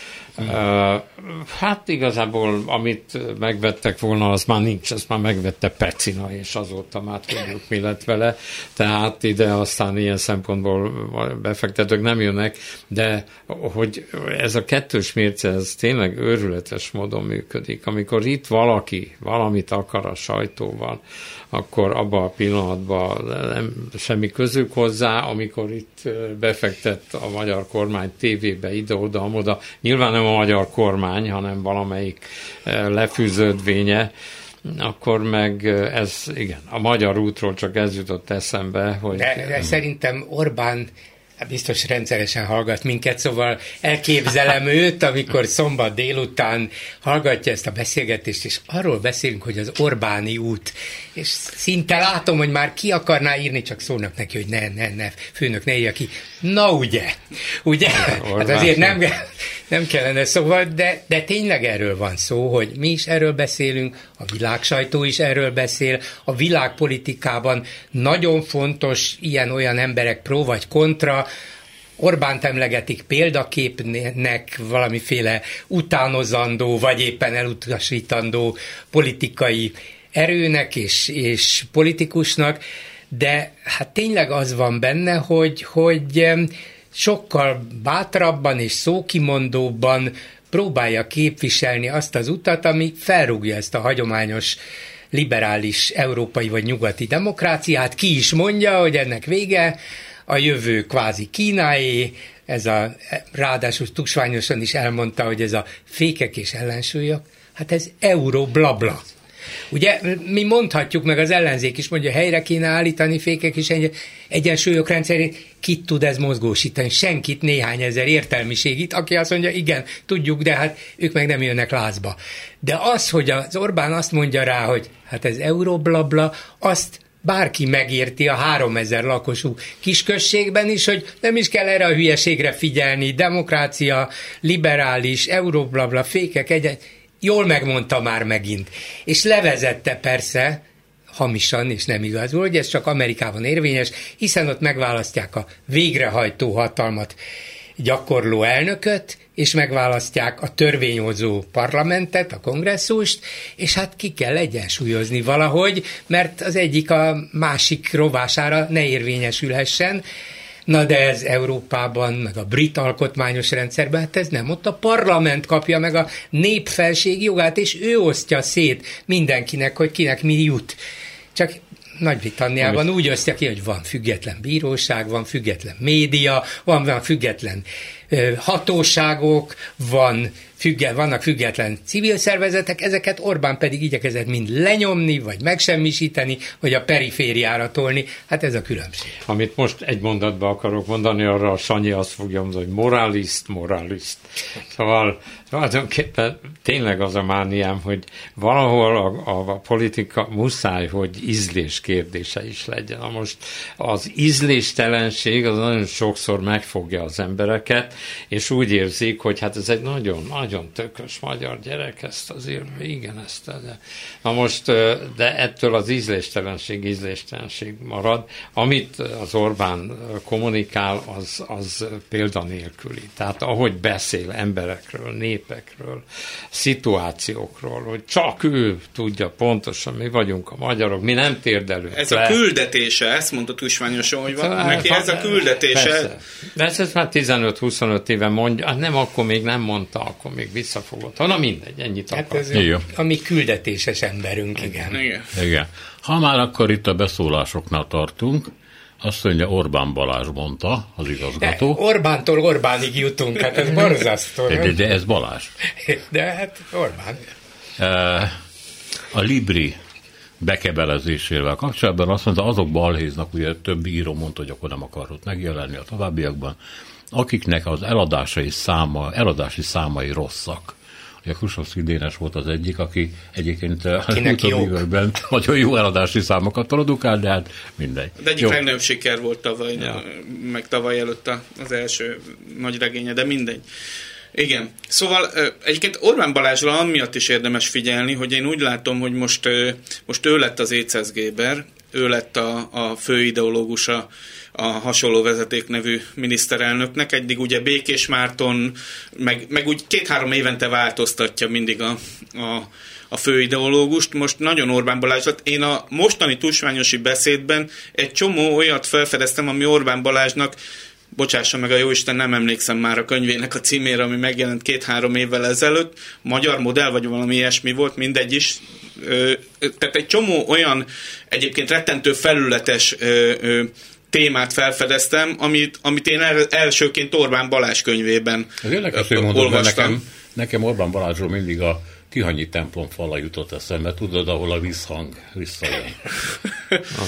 Hát igazából, amit megvettek volna, az már nincs, ezt már megvette Pecina, és azóta már tudjuk, mi lett vele. Tehát ide aztán ilyen szempontból befektetők nem jönnek, de hogy ez a kettős mérce, ez tényleg őrületes módon működik. Amikor itt valaki valamit akar a sajtóval, akkor abban a pillanatban nem semmi közük hozzá, amikor itt befektett a magyar kormány tévébe ide-oda, oda. Nyilván nem a magyar kormány, hanem valamelyik lefűződvénye, akkor meg ez, igen, a magyar útról csak ez jutott eszembe, hogy...
De, de szerintem Orbán biztos rendszeresen hallgat minket, szóval elképzelem őt, amikor szombat délután hallgatja ezt a beszélgetést, és arról beszélünk, hogy az Orbáni út, és szinte látom, hogy már ki akarná írni, csak szólnak neki, hogy ne, ne, ne, főnök, ne írja ki. Na ugye, ugye? Hát azért nem, nem kellene szóval, de, de tényleg erről van szó, hogy mi is erről beszélünk, a világsajtó is erről beszél, a világpolitikában nagyon fontos ilyen-olyan emberek pró vagy kontra, Orbánt emlegetik példaképnek, valamiféle utánozandó, vagy éppen elutasítandó politikai erőnek és, és politikusnak, de hát tényleg az van benne, hogy, hogy sokkal bátrabban és szókimondóbban próbálja képviselni azt az utat, ami felrúgja ezt a hagyományos liberális európai vagy nyugati demokráciát, ki is mondja, hogy ennek vége, a jövő kvázi Kínáé, ez a, ráadásul tusványosan is elmondta, hogy ez a fékek és ellensúlyok, hát ez euró blabla. Ugye mi mondhatjuk, meg az ellenzék is mondja, helyre kéne állítani fékek és egyensúlyok rendszerét, kit tud ez mozgósítani? Senkit, néhány ezer értelmiségit, aki azt mondja, igen, tudjuk, de hát ők meg nem jönnek lázba. De az, hogy az Orbán azt mondja rá, hogy hát ez euróblabla, azt bárki megérti a 3000 lakosú kisközségben is, hogy nem is kell erre a hülyeségre figyelni, demokrácia, liberális, euróblabla, fékek, egyen, jól megmondta már megint. És levezette persze, hamisan és nem igazul, hogy ez csak Amerikában érvényes, hiszen ott megválasztják a végrehajtó hatalmat gyakorló elnököt, és megválasztják a törvényhozó parlamentet, a kongresszust, és hát ki kell egyensúlyozni valahogy, mert az egyik a másik rovására ne érvényesülhessen, Na de ez Európában, meg a brit alkotmányos rendszerben, hát ez nem. Ott a parlament kapja meg a népfelség jogát, és ő osztja szét mindenkinek, hogy kinek mi jut. Csak nagy-Britanniában úgy osztja ki, hogy van független bíróság, van független média, van, van független hatóságok, van függe, vannak független civil szervezetek, ezeket Orbán pedig igyekezett mind lenyomni, vagy megsemmisíteni, vagy a perifériára tolni. Hát ez a különbség.
Amit most egy mondatba akarok mondani, arra a Sanyi azt fogja mondani, hogy moralist, moralist. Szóval tulajdonképpen tényleg az a mániám, hogy valahol a, a, a politika muszáj, hogy ízlés kérdése is legyen. Na most az ízléstelenség az nagyon sokszor megfogja az embereket, és úgy érzik, hogy hát ez egy nagyon, nagyon nagyon tökös magyar gyerek, ezt azért igen, ezt de. Na most, de ettől az ízléstelenség, ízléstelenség marad. Amit az Orbán kommunikál, az, az példanélküli. Tehát ahogy beszél emberekről, népekről, szituációkról, hogy csak ő tudja pontosan, mi vagyunk a magyarok, mi nem térdelünk
Ez
le.
a küldetése, ezt mondta Tusványosan, hogy van, hát, neki ez a küldetése.
Persze. De ezt, ezt már 15-25 éve mondja, hát nem, akkor még nem mondta, akkor még visszafogott. Na mindegy, ennyit
Hát
akar.
ez
Jó.
a mi küldetéses emberünk, igen.
Igen.
Igen. Ha már akkor itt a beszólásoknál tartunk, azt mondja Orbán Balázs mondta, az
De
igazgató.
Orbántól Orbánig jutunk, hát ez borzasztó.
De, de, de ez Balázs.
De hát Orbán.
Eh, A Libri bekebelezésével kapcsolatban azt mondta, azok balhéznak, ugye több író mondta, hogy akkor nem akarott megjelenni a továbbiakban, akiknek az eladásai száma, eladási számai rosszak. Ugye Krusovszki Dénes volt az egyik, aki egyébként a
Kinek
utóbbi
jók.
években nagyon jó eladási számokat produkál, de hát mindegy.
De egyik
Jó.
legnagyobb siker volt tavaly, ja. meg tavaly előtt a- az első nagy regénye, de mindegy. Igen. Szóval egyébként Orbán Balázsra amiatt is érdemes figyelni, hogy én úgy látom, hogy most, most ő lett az Écesz Géber, ő lett a, a fő ideológusa a hasonló vezeték nevű miniszterelnöknek. Eddig ugye Békés Márton, meg, meg úgy két-három évente változtatja mindig a, a, a fő ideológust. Most nagyon Orbán Balázs lett. Én a mostani tusványosi beszédben egy csomó olyat felfedeztem, ami Orbán Balázsnak bocsássa meg a jóisten, nem emlékszem már a könyvének a címére, ami megjelent két-három évvel ezelőtt, magyar modell, vagy valami ilyesmi volt, mindegy is. Ö, Tehát egy csomó olyan egyébként rettentő felületes témát felfedeztem, amit, amit én el, elsőként Orbán Balázs könyvében
Ez érdekes, hogy
olvastam.
nekem, nekem Orbán Balázsról mindig a Tihanyi templom fala jutott eszembe, tudod, ahol a visszhang visszajön.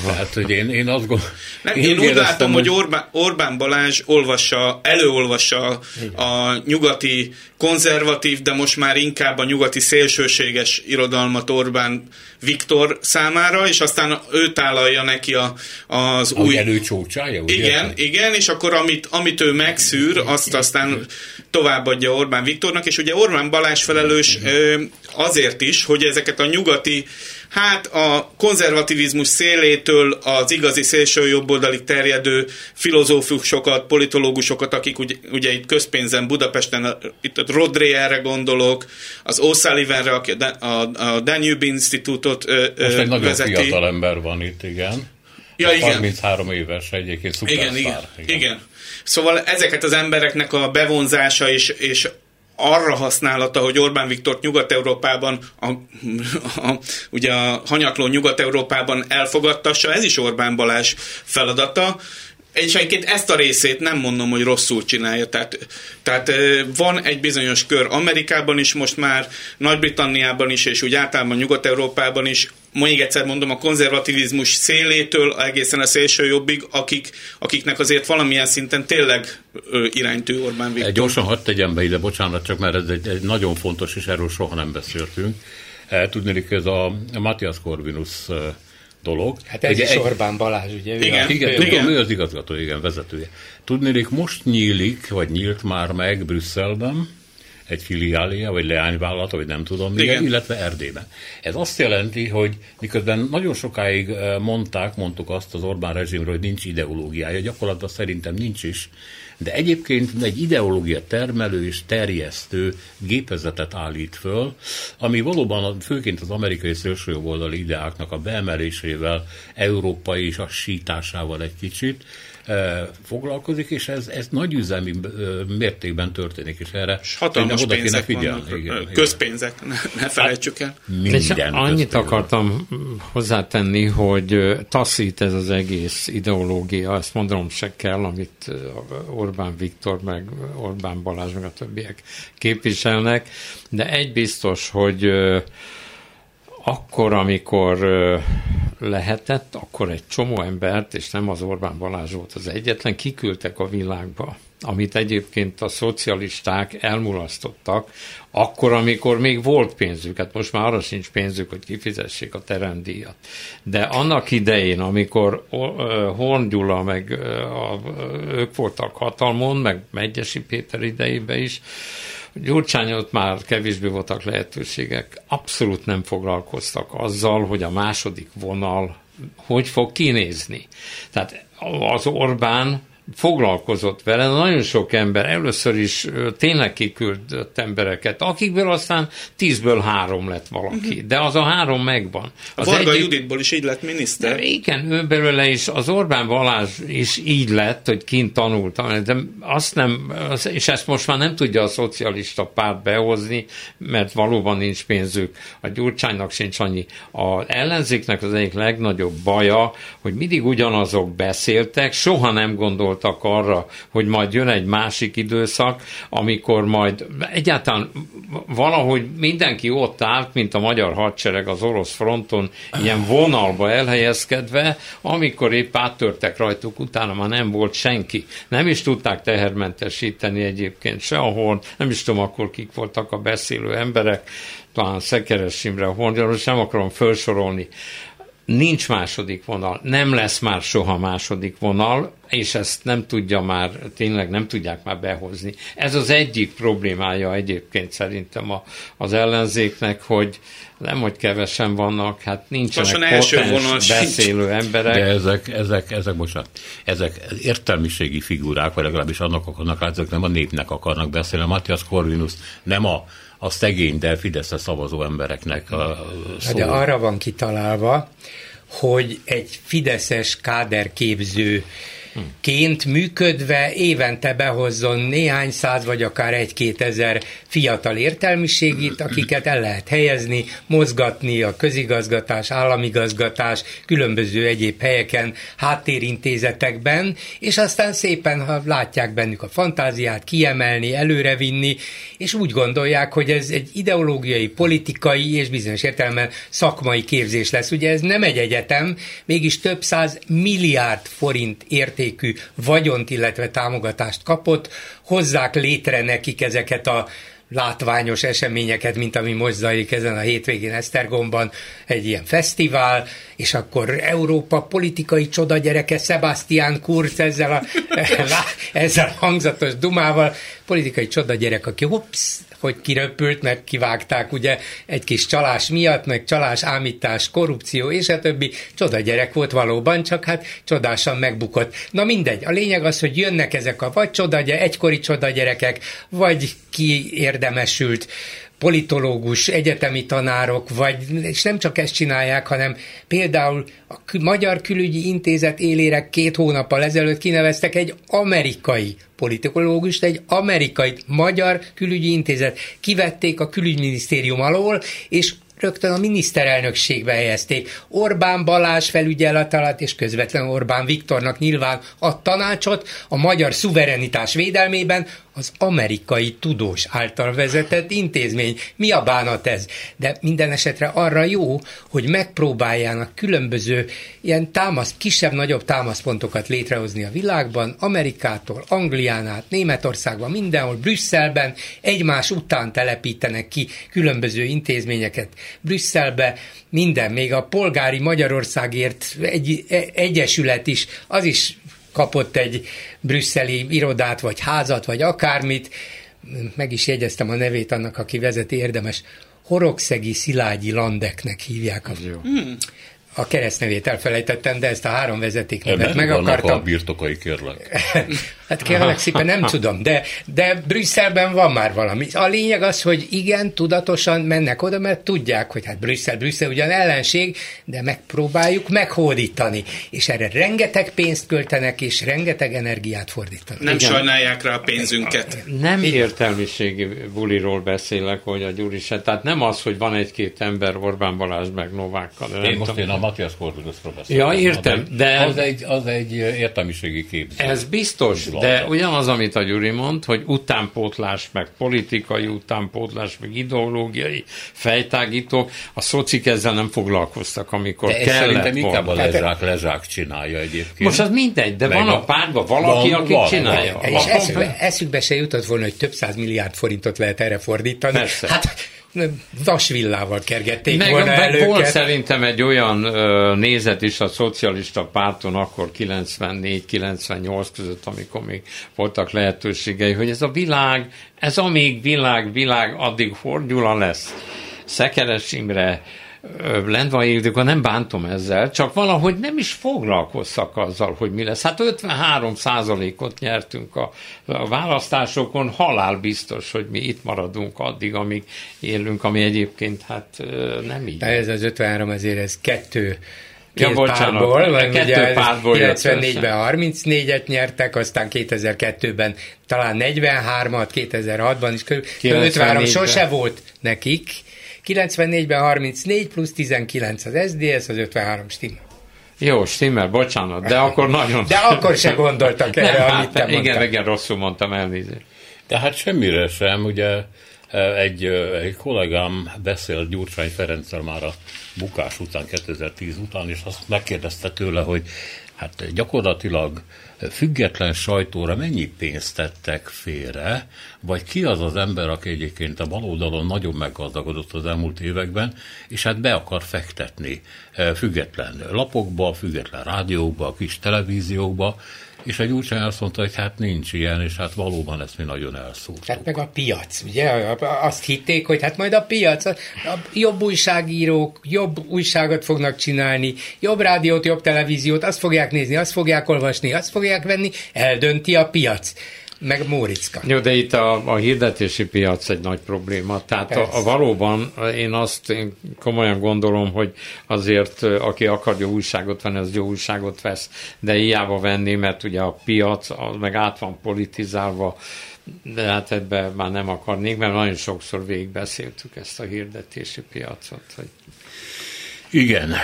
Tehát, hogy én, én azt gondolom...
Nem, én, úgy látom, hogy Orbán, Orbán Balázs olvassa, előolvassa a nyugati konzervatív, de most már inkább a nyugati szélsőséges irodalmat Orbán Viktor számára, és aztán ő tálalja neki a, az
új...
új...
előcsócsája, ugye?
Igen, igen, és akkor amit, amit ő megszűr, azt aztán továbbadja Orbán Viktornak, és ugye Orbán Balázs felelős ö, azért is, hogy ezeket a nyugati, hát a konzervativizmus szélétől az igazi szélső jobboldalig terjedő filozófusokat, politológusokat, akik ugye, ugye itt közpénzen Budapesten, itt a Rodré-erre gondolok, az O'Sullivanre, aki a, a, Danube Institutot ö,
Most egy nagyon
vezeti.
fiatal ember van itt, igen.
Ja, igen.
33 éves egyébként, szupersztár.
Igen, igen, igen. Szóval ezeket az embereknek a bevonzása és, és arra használata, hogy Orbán Viktort Nyugat-Európában, a, a, ugye a hanyatló Nyugat-Európában elfogadtassa, ez is Orbán Balázs feladata, és egyébként ezt a részét nem mondom, hogy rosszul csinálja. Tehát, tehát van egy bizonyos kör Amerikában is most már, Nagy-Britanniában is, és úgy általában Nyugat-Európában is, még egyszer mondom, a konzervativizmus szélétől egészen a szélső jobbig, akik, akiknek azért valamilyen szinten tényleg ö, iránytű Orbán Viktor.
Gyorsan hadd tegyem be ide, bocsánat, csak mert ez egy, egy nagyon fontos, és erről soha nem beszéltünk. Eh, Tudnélik, ez a Matthias Corvinus dolog.
Hát ez
Ugye
is
egy-
Orbán Balázs, ugye? ő
Igen.
Igen,
ő-
tudom,
Igen.
ő az igazgató, igen, vezetője. Tudnélik, most nyílik, vagy nyílt már meg Brüsszelben, egy filiália, vagy leányvállalata, vagy nem tudom milyen,
Igen.
illetve Erdélyben. Ez azt jelenti, hogy miközben nagyon sokáig eh, mondták, mondtuk azt az Orbán rezsimről, hogy nincs ideológiája, gyakorlatban szerintem nincs is, de egyébként egy ideológia termelő és terjesztő gépezetet állít föl, ami valóban főként az amerikai szélsőjobboldali ideáknak a beemelésével, európai és a sításával egy kicsit foglalkozik, és ez, ez nagy üzemi mértékben történik, és erre
És hatalmas
oda kéne figyelni.
vannak,
Igen,
közpénzek, ne, ne felejtsük el.
És
Minden
annyit
közpénz.
akartam hozzátenni, hogy taszít ez az egész ideológia, ezt mondom se kell, amit Orbán Viktor, meg Orbán Balázs, meg a többiek képviselnek, de egy biztos, hogy akkor, amikor lehetett, akkor egy csomó embert, és nem az Orbán Balázs volt az egyetlen, kiküldtek a világba, amit egyébként a szocialisták elmulasztottak, akkor, amikor még volt pénzük, hát most már arra sincs pénzük, hogy kifizessék a teremdíjat. De annak idején, amikor Horn Gyula, meg ők voltak hatalmon, meg Megyesi Péter idejében is, Gyurcsány ott már kevésbé voltak lehetőségek. Abszolút nem foglalkoztak azzal, hogy a második vonal hogy fog kinézni. Tehát az Orbán foglalkozott vele, nagyon sok ember, először is tényleg kiküldött embereket, akikből aztán tízből három lett valaki, uh-huh. de az a három megvan.
Az Varga egyik... Juditból is így lett miniszter.
De igen, ő belőle is, az Orbán Balázs is így lett, hogy kint tanultam, de azt nem, és ezt most már nem tudja a szocialista párt behozni, mert valóban nincs pénzük. A Gyurcsánynak sincs annyi. A ellenzéknek az egyik legnagyobb baja, hogy mindig ugyanazok beszéltek, soha nem gondolt gondoltak arra, hogy majd jön egy másik időszak, amikor majd egyáltalán valahogy mindenki ott állt, mint a magyar hadsereg az orosz fronton, ilyen vonalba elhelyezkedve, amikor épp áttörtek rajtuk, utána már nem volt senki. Nem is tudták tehermentesíteni egyébként sehol, nem is tudom akkor kik voltak a beszélő emberek, talán Szekeres Imre, Horgyaros, nem akarom felsorolni nincs második vonal, nem lesz már soha második vonal, és ezt nem tudja már, tényleg nem tudják már behozni. Ez az egyik problémája egyébként szerintem a, az ellenzéknek, hogy nem, hogy kevesen vannak, hát nincsenek potens beszélő emberek.
De ezek, ezek, ezek, bocsánat, ezek értelmiségi figurák, vagy legalábbis annak akarnak, ezek nem a népnek akarnak beszélni. A Matthias Corvinus nem a a szegény, de Fideszre szavazó embereknek a
szó. De arra van kitalálva, hogy egy fideszes káderképző ként működve évente behozzon néhány száz vagy akár egy-két ezer fiatal értelmiségit, akiket el lehet helyezni, mozgatni a közigazgatás, államigazgatás, különböző egyéb helyeken, háttérintézetekben, és aztán szépen, ha látják bennük a fantáziát, kiemelni, előrevinni, és úgy gondolják, hogy ez egy ideológiai, politikai és bizonyos értelemben szakmai képzés lesz. Ugye ez nem egy egyetem, mégis több száz milliárd forint érték értékű vagyont, illetve támogatást kapott, hozzák létre nekik ezeket a látványos eseményeket, mint ami most zajlik ezen a hétvégén Esztergomban, egy ilyen fesztivál, és akkor Európa politikai csoda gyereke Sebastian Kurz ezzel a, ezzel a hangzatos dumával, politikai csoda gyerek, aki hups, hogy kiröpült, meg kivágták ugye egy kis csalás miatt, meg csalás, ámítás, korrupció és a többi. Csoda gyerek volt valóban, csak hát csodásan megbukott. Na mindegy, a lényeg az, hogy jönnek ezek a vagy csoda, egykori csoda gyerekek, vagy kiérdemesült politológus, egyetemi tanárok, vagy, és nem csak ezt csinálják, hanem például a Magyar Külügyi Intézet élére két hónappal ezelőtt kineveztek egy amerikai politikológust, egy amerikai Magyar Külügyi Intézet. Kivették a külügyminisztérium alól, és rögtön a miniszterelnökségbe helyezték. Orbán Balázs felügyelet alatt, és közvetlenül Orbán Viktornak nyilván a tanácsot a magyar szuverenitás védelmében az amerikai tudós által vezetett intézmény. Mi a bánat ez? De minden esetre arra jó, hogy megpróbáljának különböző ilyen támasz, kisebb-nagyobb támaszpontokat létrehozni a világban, Amerikától, Anglián át, Németországban, mindenhol, Brüsszelben, egymás után telepítenek ki különböző intézményeket Brüsszelbe, minden, még a polgári Magyarországért egy, e, egyesület is, az is kapott egy brüsszeli irodát, vagy házat, vagy akármit, meg is jegyeztem a nevét annak, aki vezeti, érdemes. Horogszegi Szilágyi Landeknek hívják. A, hmm a keresztnevét elfelejtettem, de ezt a három vezetéknevet meg akartam.
a birtokai kérlek.
hát kérlek szépen nem tudom, de, de Brüsszelben van már valami. A lényeg az, hogy igen, tudatosan mennek oda, mert tudják, hogy hát Brüsszel, Brüsszel ugyan ellenség, de megpróbáljuk meghódítani. És erre rengeteg pénzt költenek, és rengeteg energiát fordítanak.
Nem igen. sajnálják rá a pénzünket.
Nem értelmiségi buliról beszélek, hogy a Gyuri se. Tehát nem az, hogy van egy-két ember Orbán Balázs meg Novákkal.
Én most én a Matthias Corvinusról beszélek.
Ja, értem, de...
Az egy, az egy értelmiségi képzés.
Ez biztos, de ugyanaz, amit a Gyuri mond, hogy utánpótlás, meg politikai utánpótlás, meg ideológiai fejtágítók, a szocik ezzel nem foglalkoztak, amikor de kellett
szerintem inkább a lezsák, lezsák csinálja egyébként.
Most az mindegy, de meg van a pártban valaki, van, aki van, csinálja.
Van. És eszükbe, eszükbe se jutott volna, hogy több száz milliárd forintot lehet erre fordítani.
Persze.
Hát vasvillával kergették
meg,
volna
meg
el
volt szerintem egy olyan ö, nézet is a szocialista párton akkor 94-98 között, amikor még voltak lehetőségei, hogy ez a világ, ez amíg világ, világ, addig Hordyula lesz. Szekeres Imre, ö, Lendvai Ildikó, nem bántom ezzel, csak valahogy nem is foglalkoztak azzal, hogy mi lesz. Hát 53 százalékot nyertünk a, a választásokon, halál biztos, hogy mi itt maradunk addig, amíg élünk, ami egyébként hát nem így.
Ez az 53 azért ez kettő
Ja,
két
bocsánat,
pártból, vagy
kettő
ugye
pártból jött
94-ben 34-et nyertek, aztán 2002-ben talán 43-at, 2006-ban is körül, 53
94-ben.
sose volt nekik, 94-ben 34 plusz 19 az SDS, az 53 stimmel.
Jó, stimmel, bocsánat, de akkor nagyon...
De akkor se gondoltak erre,
nem,
amit te
hát, igen, igen, rosszul mondtam, elnézést.
De hát semmire sem, ugye egy, egy kollégám beszélt Gyurcsány Ferenccel már a bukás után, 2010 után, és azt megkérdezte tőle, hogy hát gyakorlatilag független sajtóra mennyi pénzt tettek félre, vagy ki az az ember, aki egyébként a baloldalon nagyon meggazdagodott az elmúlt években, és hát be akar fektetni eh, független lapokba, független rádiókba, kis televíziókba, és egy azt mondta, hogy hát nincs ilyen, és hát valóban ezt mi nagyon elszúrtuk.
Hát meg a piac, ugye? Azt hitték, hogy hát majd a piac, a jobb újságírók jobb újságot fognak csinálni, jobb rádiót, jobb televíziót, azt fogják nézni, azt fogják olvasni, azt fogják venni, eldönti a piac. Meg Móriczka.
Jó, de itt a, a hirdetési piac egy nagy probléma. Tehát a, a valóban én azt én komolyan gondolom, hogy azért aki akar jó újságot venni, az jó újságot vesz, de hiába venni, mert ugye a piac az meg át van politizálva, de hát ebben már nem akarnék, mert nagyon sokszor végigbeszéltük ezt a hirdetési piacot. Hogy...
Igen,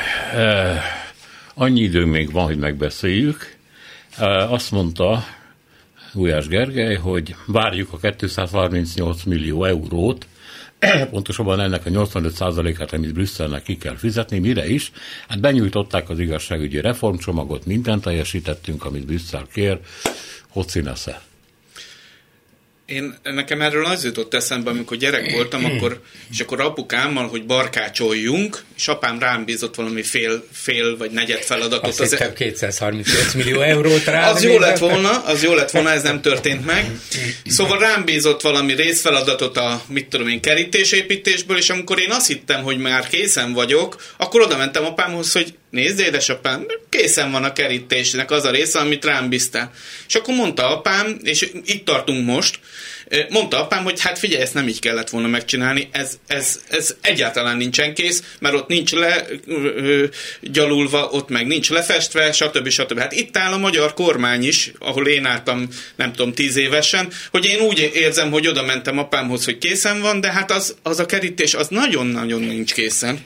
annyi időnk még van, hogy megbeszéljük. Azt mondta Gulyás Gergely, hogy várjuk a 238 millió eurót, pontosabban ennek a 85%-át, amit Brüsszelnek ki kell fizetni, mire is? Hát benyújtották az igazságügyi reformcsomagot, mindent teljesítettünk, amit Brüsszel kér, hogy színesze.
Én, nekem erről az jutott eszembe, amikor gyerek voltam, akkor, és akkor apukámmal, hogy barkácsoljunk, és apám rám bízott valami fél, fél vagy negyed feladatot.
Azt hittem 238 millió eurót rá.
Az jó lett volna, az jó lett volna, ez nem történt meg. Szóval rám bízott valami részfeladatot a, mit tudom én, kerítésépítésből, és amikor én azt hittem, hogy már készen vagyok, akkor oda mentem apámhoz, hogy nézd, édesapám, készen van a kerítésnek az a része, amit rám bíztál. És akkor mondta apám, és itt tartunk most, mondta apám, hogy hát figyelj, ezt nem így kellett volna megcsinálni, ez, ez, ez egyáltalán nincsen kész, mert ott nincs le ö, gyalulva, ott meg nincs lefestve, stb. stb. Hát itt áll a magyar kormány is, ahol én álltam, nem tudom, tíz évesen, hogy én úgy érzem, hogy oda mentem apámhoz, hogy készen van, de hát az, az a kerítés, az nagyon-nagyon nincs készen.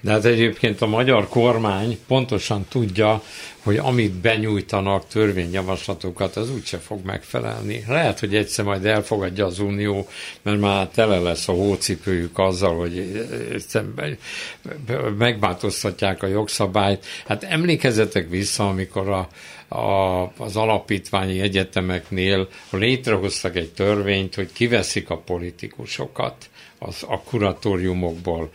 De hát egyébként a magyar kormány pontosan tudja, hogy amit benyújtanak törvényjavaslatokat, az úgyse fog megfelelni. Lehet, hogy egyszer majd elfogadja az Unió, mert már tele lesz a hócipőjük azzal, hogy megváltoztatják a jogszabályt. Hát emlékezzetek vissza, amikor a, a, az alapítványi egyetemeknél létrehoztak egy törvényt, hogy kiveszik a politikusokat az, a kuratóriumokból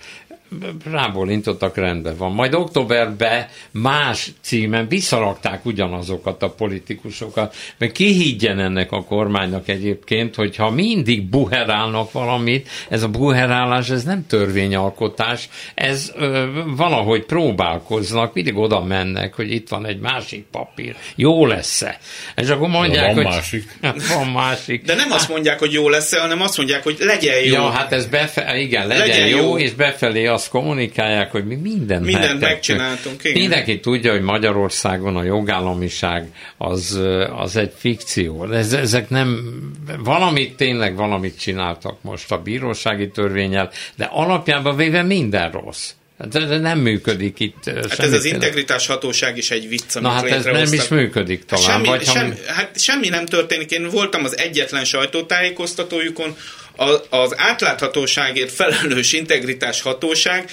rábólintottak, rendben van. Majd októberben más címen visszarakták ugyanazokat a politikusokat, mert ki higgyen ennek a kormánynak egyébként, hogyha mindig buherálnak valamit, ez a buherálás, ez nem törvényalkotás, ez ö, valahogy próbálkoznak, mindig oda mennek, hogy itt van egy másik papír, jó lesz-e? És akkor mondják,
van
hogy...
másik.
Van másik.
De nem azt mondják, hogy jó lesz hanem azt mondják, hogy legyen jó.
Ja, hát ez befelé, igen, legyen, legyen jó, jó, és befelé azt kommunikálják, hogy mi mindent
Mindent megcsináltunk, igen.
Mindenki tudja, hogy Magyarországon a jogállamiság az, az egy fikció. Ez, ezek nem, valamit tényleg valamit csináltak most a bírósági törvényel, de alapjában véve minden rossz. De, de nem működik itt.
Hát ez az integritás hatóság is egy vicc,
amit Na hát ez nem is működik talán. Hát
semmi,
vagy,
sem, ha... hát semmi nem történik. Én voltam az egyetlen sajtótájékoztatójukon, az átláthatóságért felelős integritás hatóság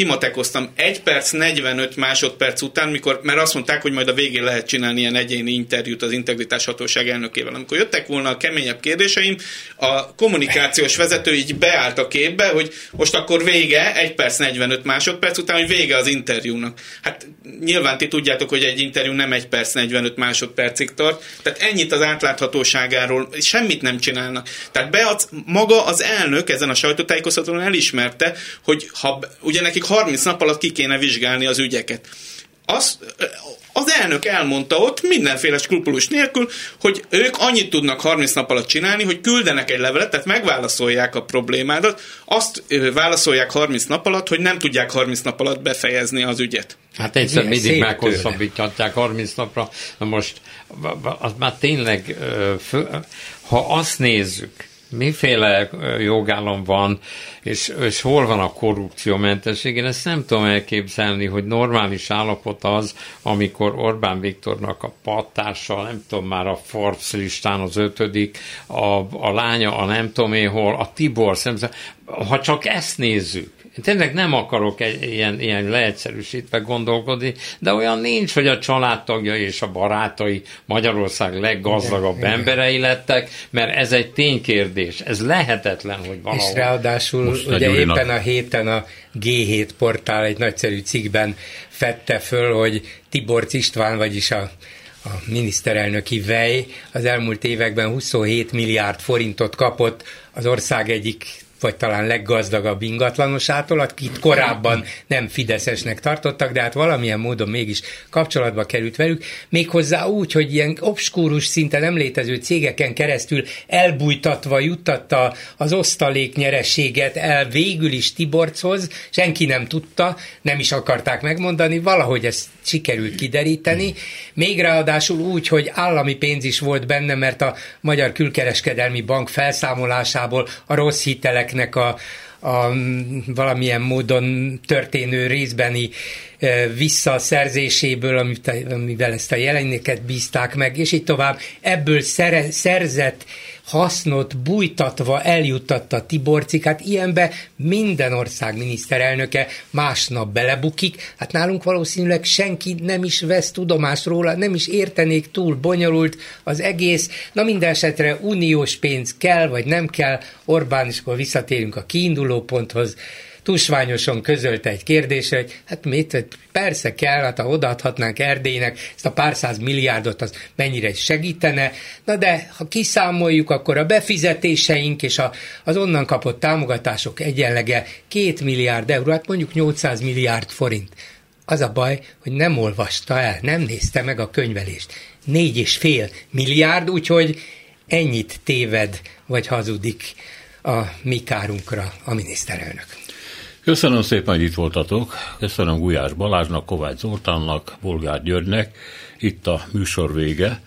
kimatekoztam 1 perc 45 másodperc után, mikor, mert azt mondták, hogy majd a végén lehet csinálni ilyen egyéni interjút az integritás hatóság elnökével. Amikor jöttek volna a keményebb kérdéseim, a kommunikációs vezető így beállt a képbe, hogy most akkor vége, 1 perc 45 másodperc után, hogy vége az interjúnak. Hát nyilván ti tudjátok, hogy egy interjú nem 1 perc 45 másodpercig tart, tehát ennyit az átláthatóságáról, semmit nem csinálnak. Tehát beadsz, maga az elnök ezen a sajtótájékoztatón elismerte, hogy ha ugye nekik 30 nap alatt ki kéne vizsgálni az ügyeket. Az, az elnök elmondta ott mindenféle skrupulus nélkül, hogy ők annyit tudnak 30 nap alatt csinálni, hogy küldenek egy levelet, tehát megválaszolják a problémádat, azt válaszolják 30 nap alatt, hogy nem tudják 30 nap alatt befejezni az ügyet.
Hát egyszer mindig meghosszabbítják 30 napra. Na most, az már tényleg, ha azt nézzük, miféle jogállam van, és, és hol van a korrupciómentesség. Én ezt nem tudom elképzelni, hogy normális állapot az, amikor Orbán Viktornak a pattársa, nem tudom már a Forbes listán az ötödik, a, a lánya, a nem tudom én hol, a Tibor, szemzel, ha csak ezt nézzük, én tényleg nem akarok egy, ilyen, ilyen leegyszerűsítve gondolkodni, de olyan nincs, hogy a családtagja és a barátai Magyarország leggazdagabb igen, emberei lettek, mert ez egy ténykérdés. Ez lehetetlen, hogy valahol.
És ráadásul Most ugye éppen a héten a G7 portál egy nagyszerű cikkben fette föl, hogy Tibor István, vagyis a a miniszterelnöki vej az elmúlt években 27 milliárd forintot kapott az ország egyik vagy talán leggazdagabb ingatlanosától, akit korábban nem fideszesnek tartottak, de hát valamilyen módon mégis kapcsolatba került velük, méghozzá úgy, hogy ilyen obskúrus szinte nem létező cégeken keresztül elbújtatva juttatta az osztalék nyerességet el végül is Tiborchoz, senki nem tudta, nem is akarták megmondani, valahogy ezt sikerült kideríteni, még ráadásul úgy, hogy állami pénz is volt benne, mert a Magyar Külkereskedelmi Bank felszámolásából a rossz hiteleknek a, a valamilyen módon történő részbeni visszaszerzéséből, amit, amivel ezt a jelenéket bízták meg, és így tovább, ebből szerzett hasznot bújtatva eljuttatta Tiborcikát, ilyenbe minden ország miniszterelnöke másnap belebukik, hát nálunk valószínűleg senki nem is vesz tudomást róla, nem is értenék túl bonyolult az egész, na minden esetre uniós pénz kell, vagy nem kell, Orbán, és akkor visszatérünk a kiinduló ponthoz, tusványosan közölte egy kérdésre, hogy hát mit, persze kell, hát ha odaadhatnánk Erdélynek ezt a pár száz milliárdot, az mennyire segítene, na de ha kiszámoljuk, akkor a befizetéseink és a, az onnan kapott támogatások egyenlege két milliárd euró, hát mondjuk 800 milliárd forint. Az a baj, hogy nem olvasta el, nem nézte meg a könyvelést. Négy és fél milliárd, úgyhogy ennyit téved vagy hazudik a mi kárunkra a miniszterelnök.
Köszönöm szépen, hogy itt voltatok. Köszönöm Gulyás Balázsnak, Kovács Zoltánnak, Bolgár Györgynek. Itt a műsor vége.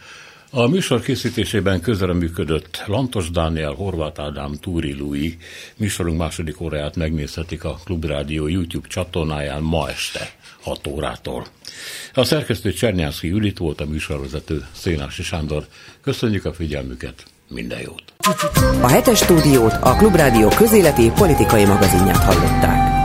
A műsor készítésében közreműködött Lantos Dániel, Horváth Ádám, Túri Lui. Műsorunk második óráját megnézhetik a Klubrádió YouTube csatornáján ma este 6 órától. A szerkesztő Csernyánszki Judit volt a műsorvezető Szénási Sándor. Köszönjük a figyelmüket, minden jót!
A hetes stúdiót a Klubrádió közéleti politikai magazinját hallották.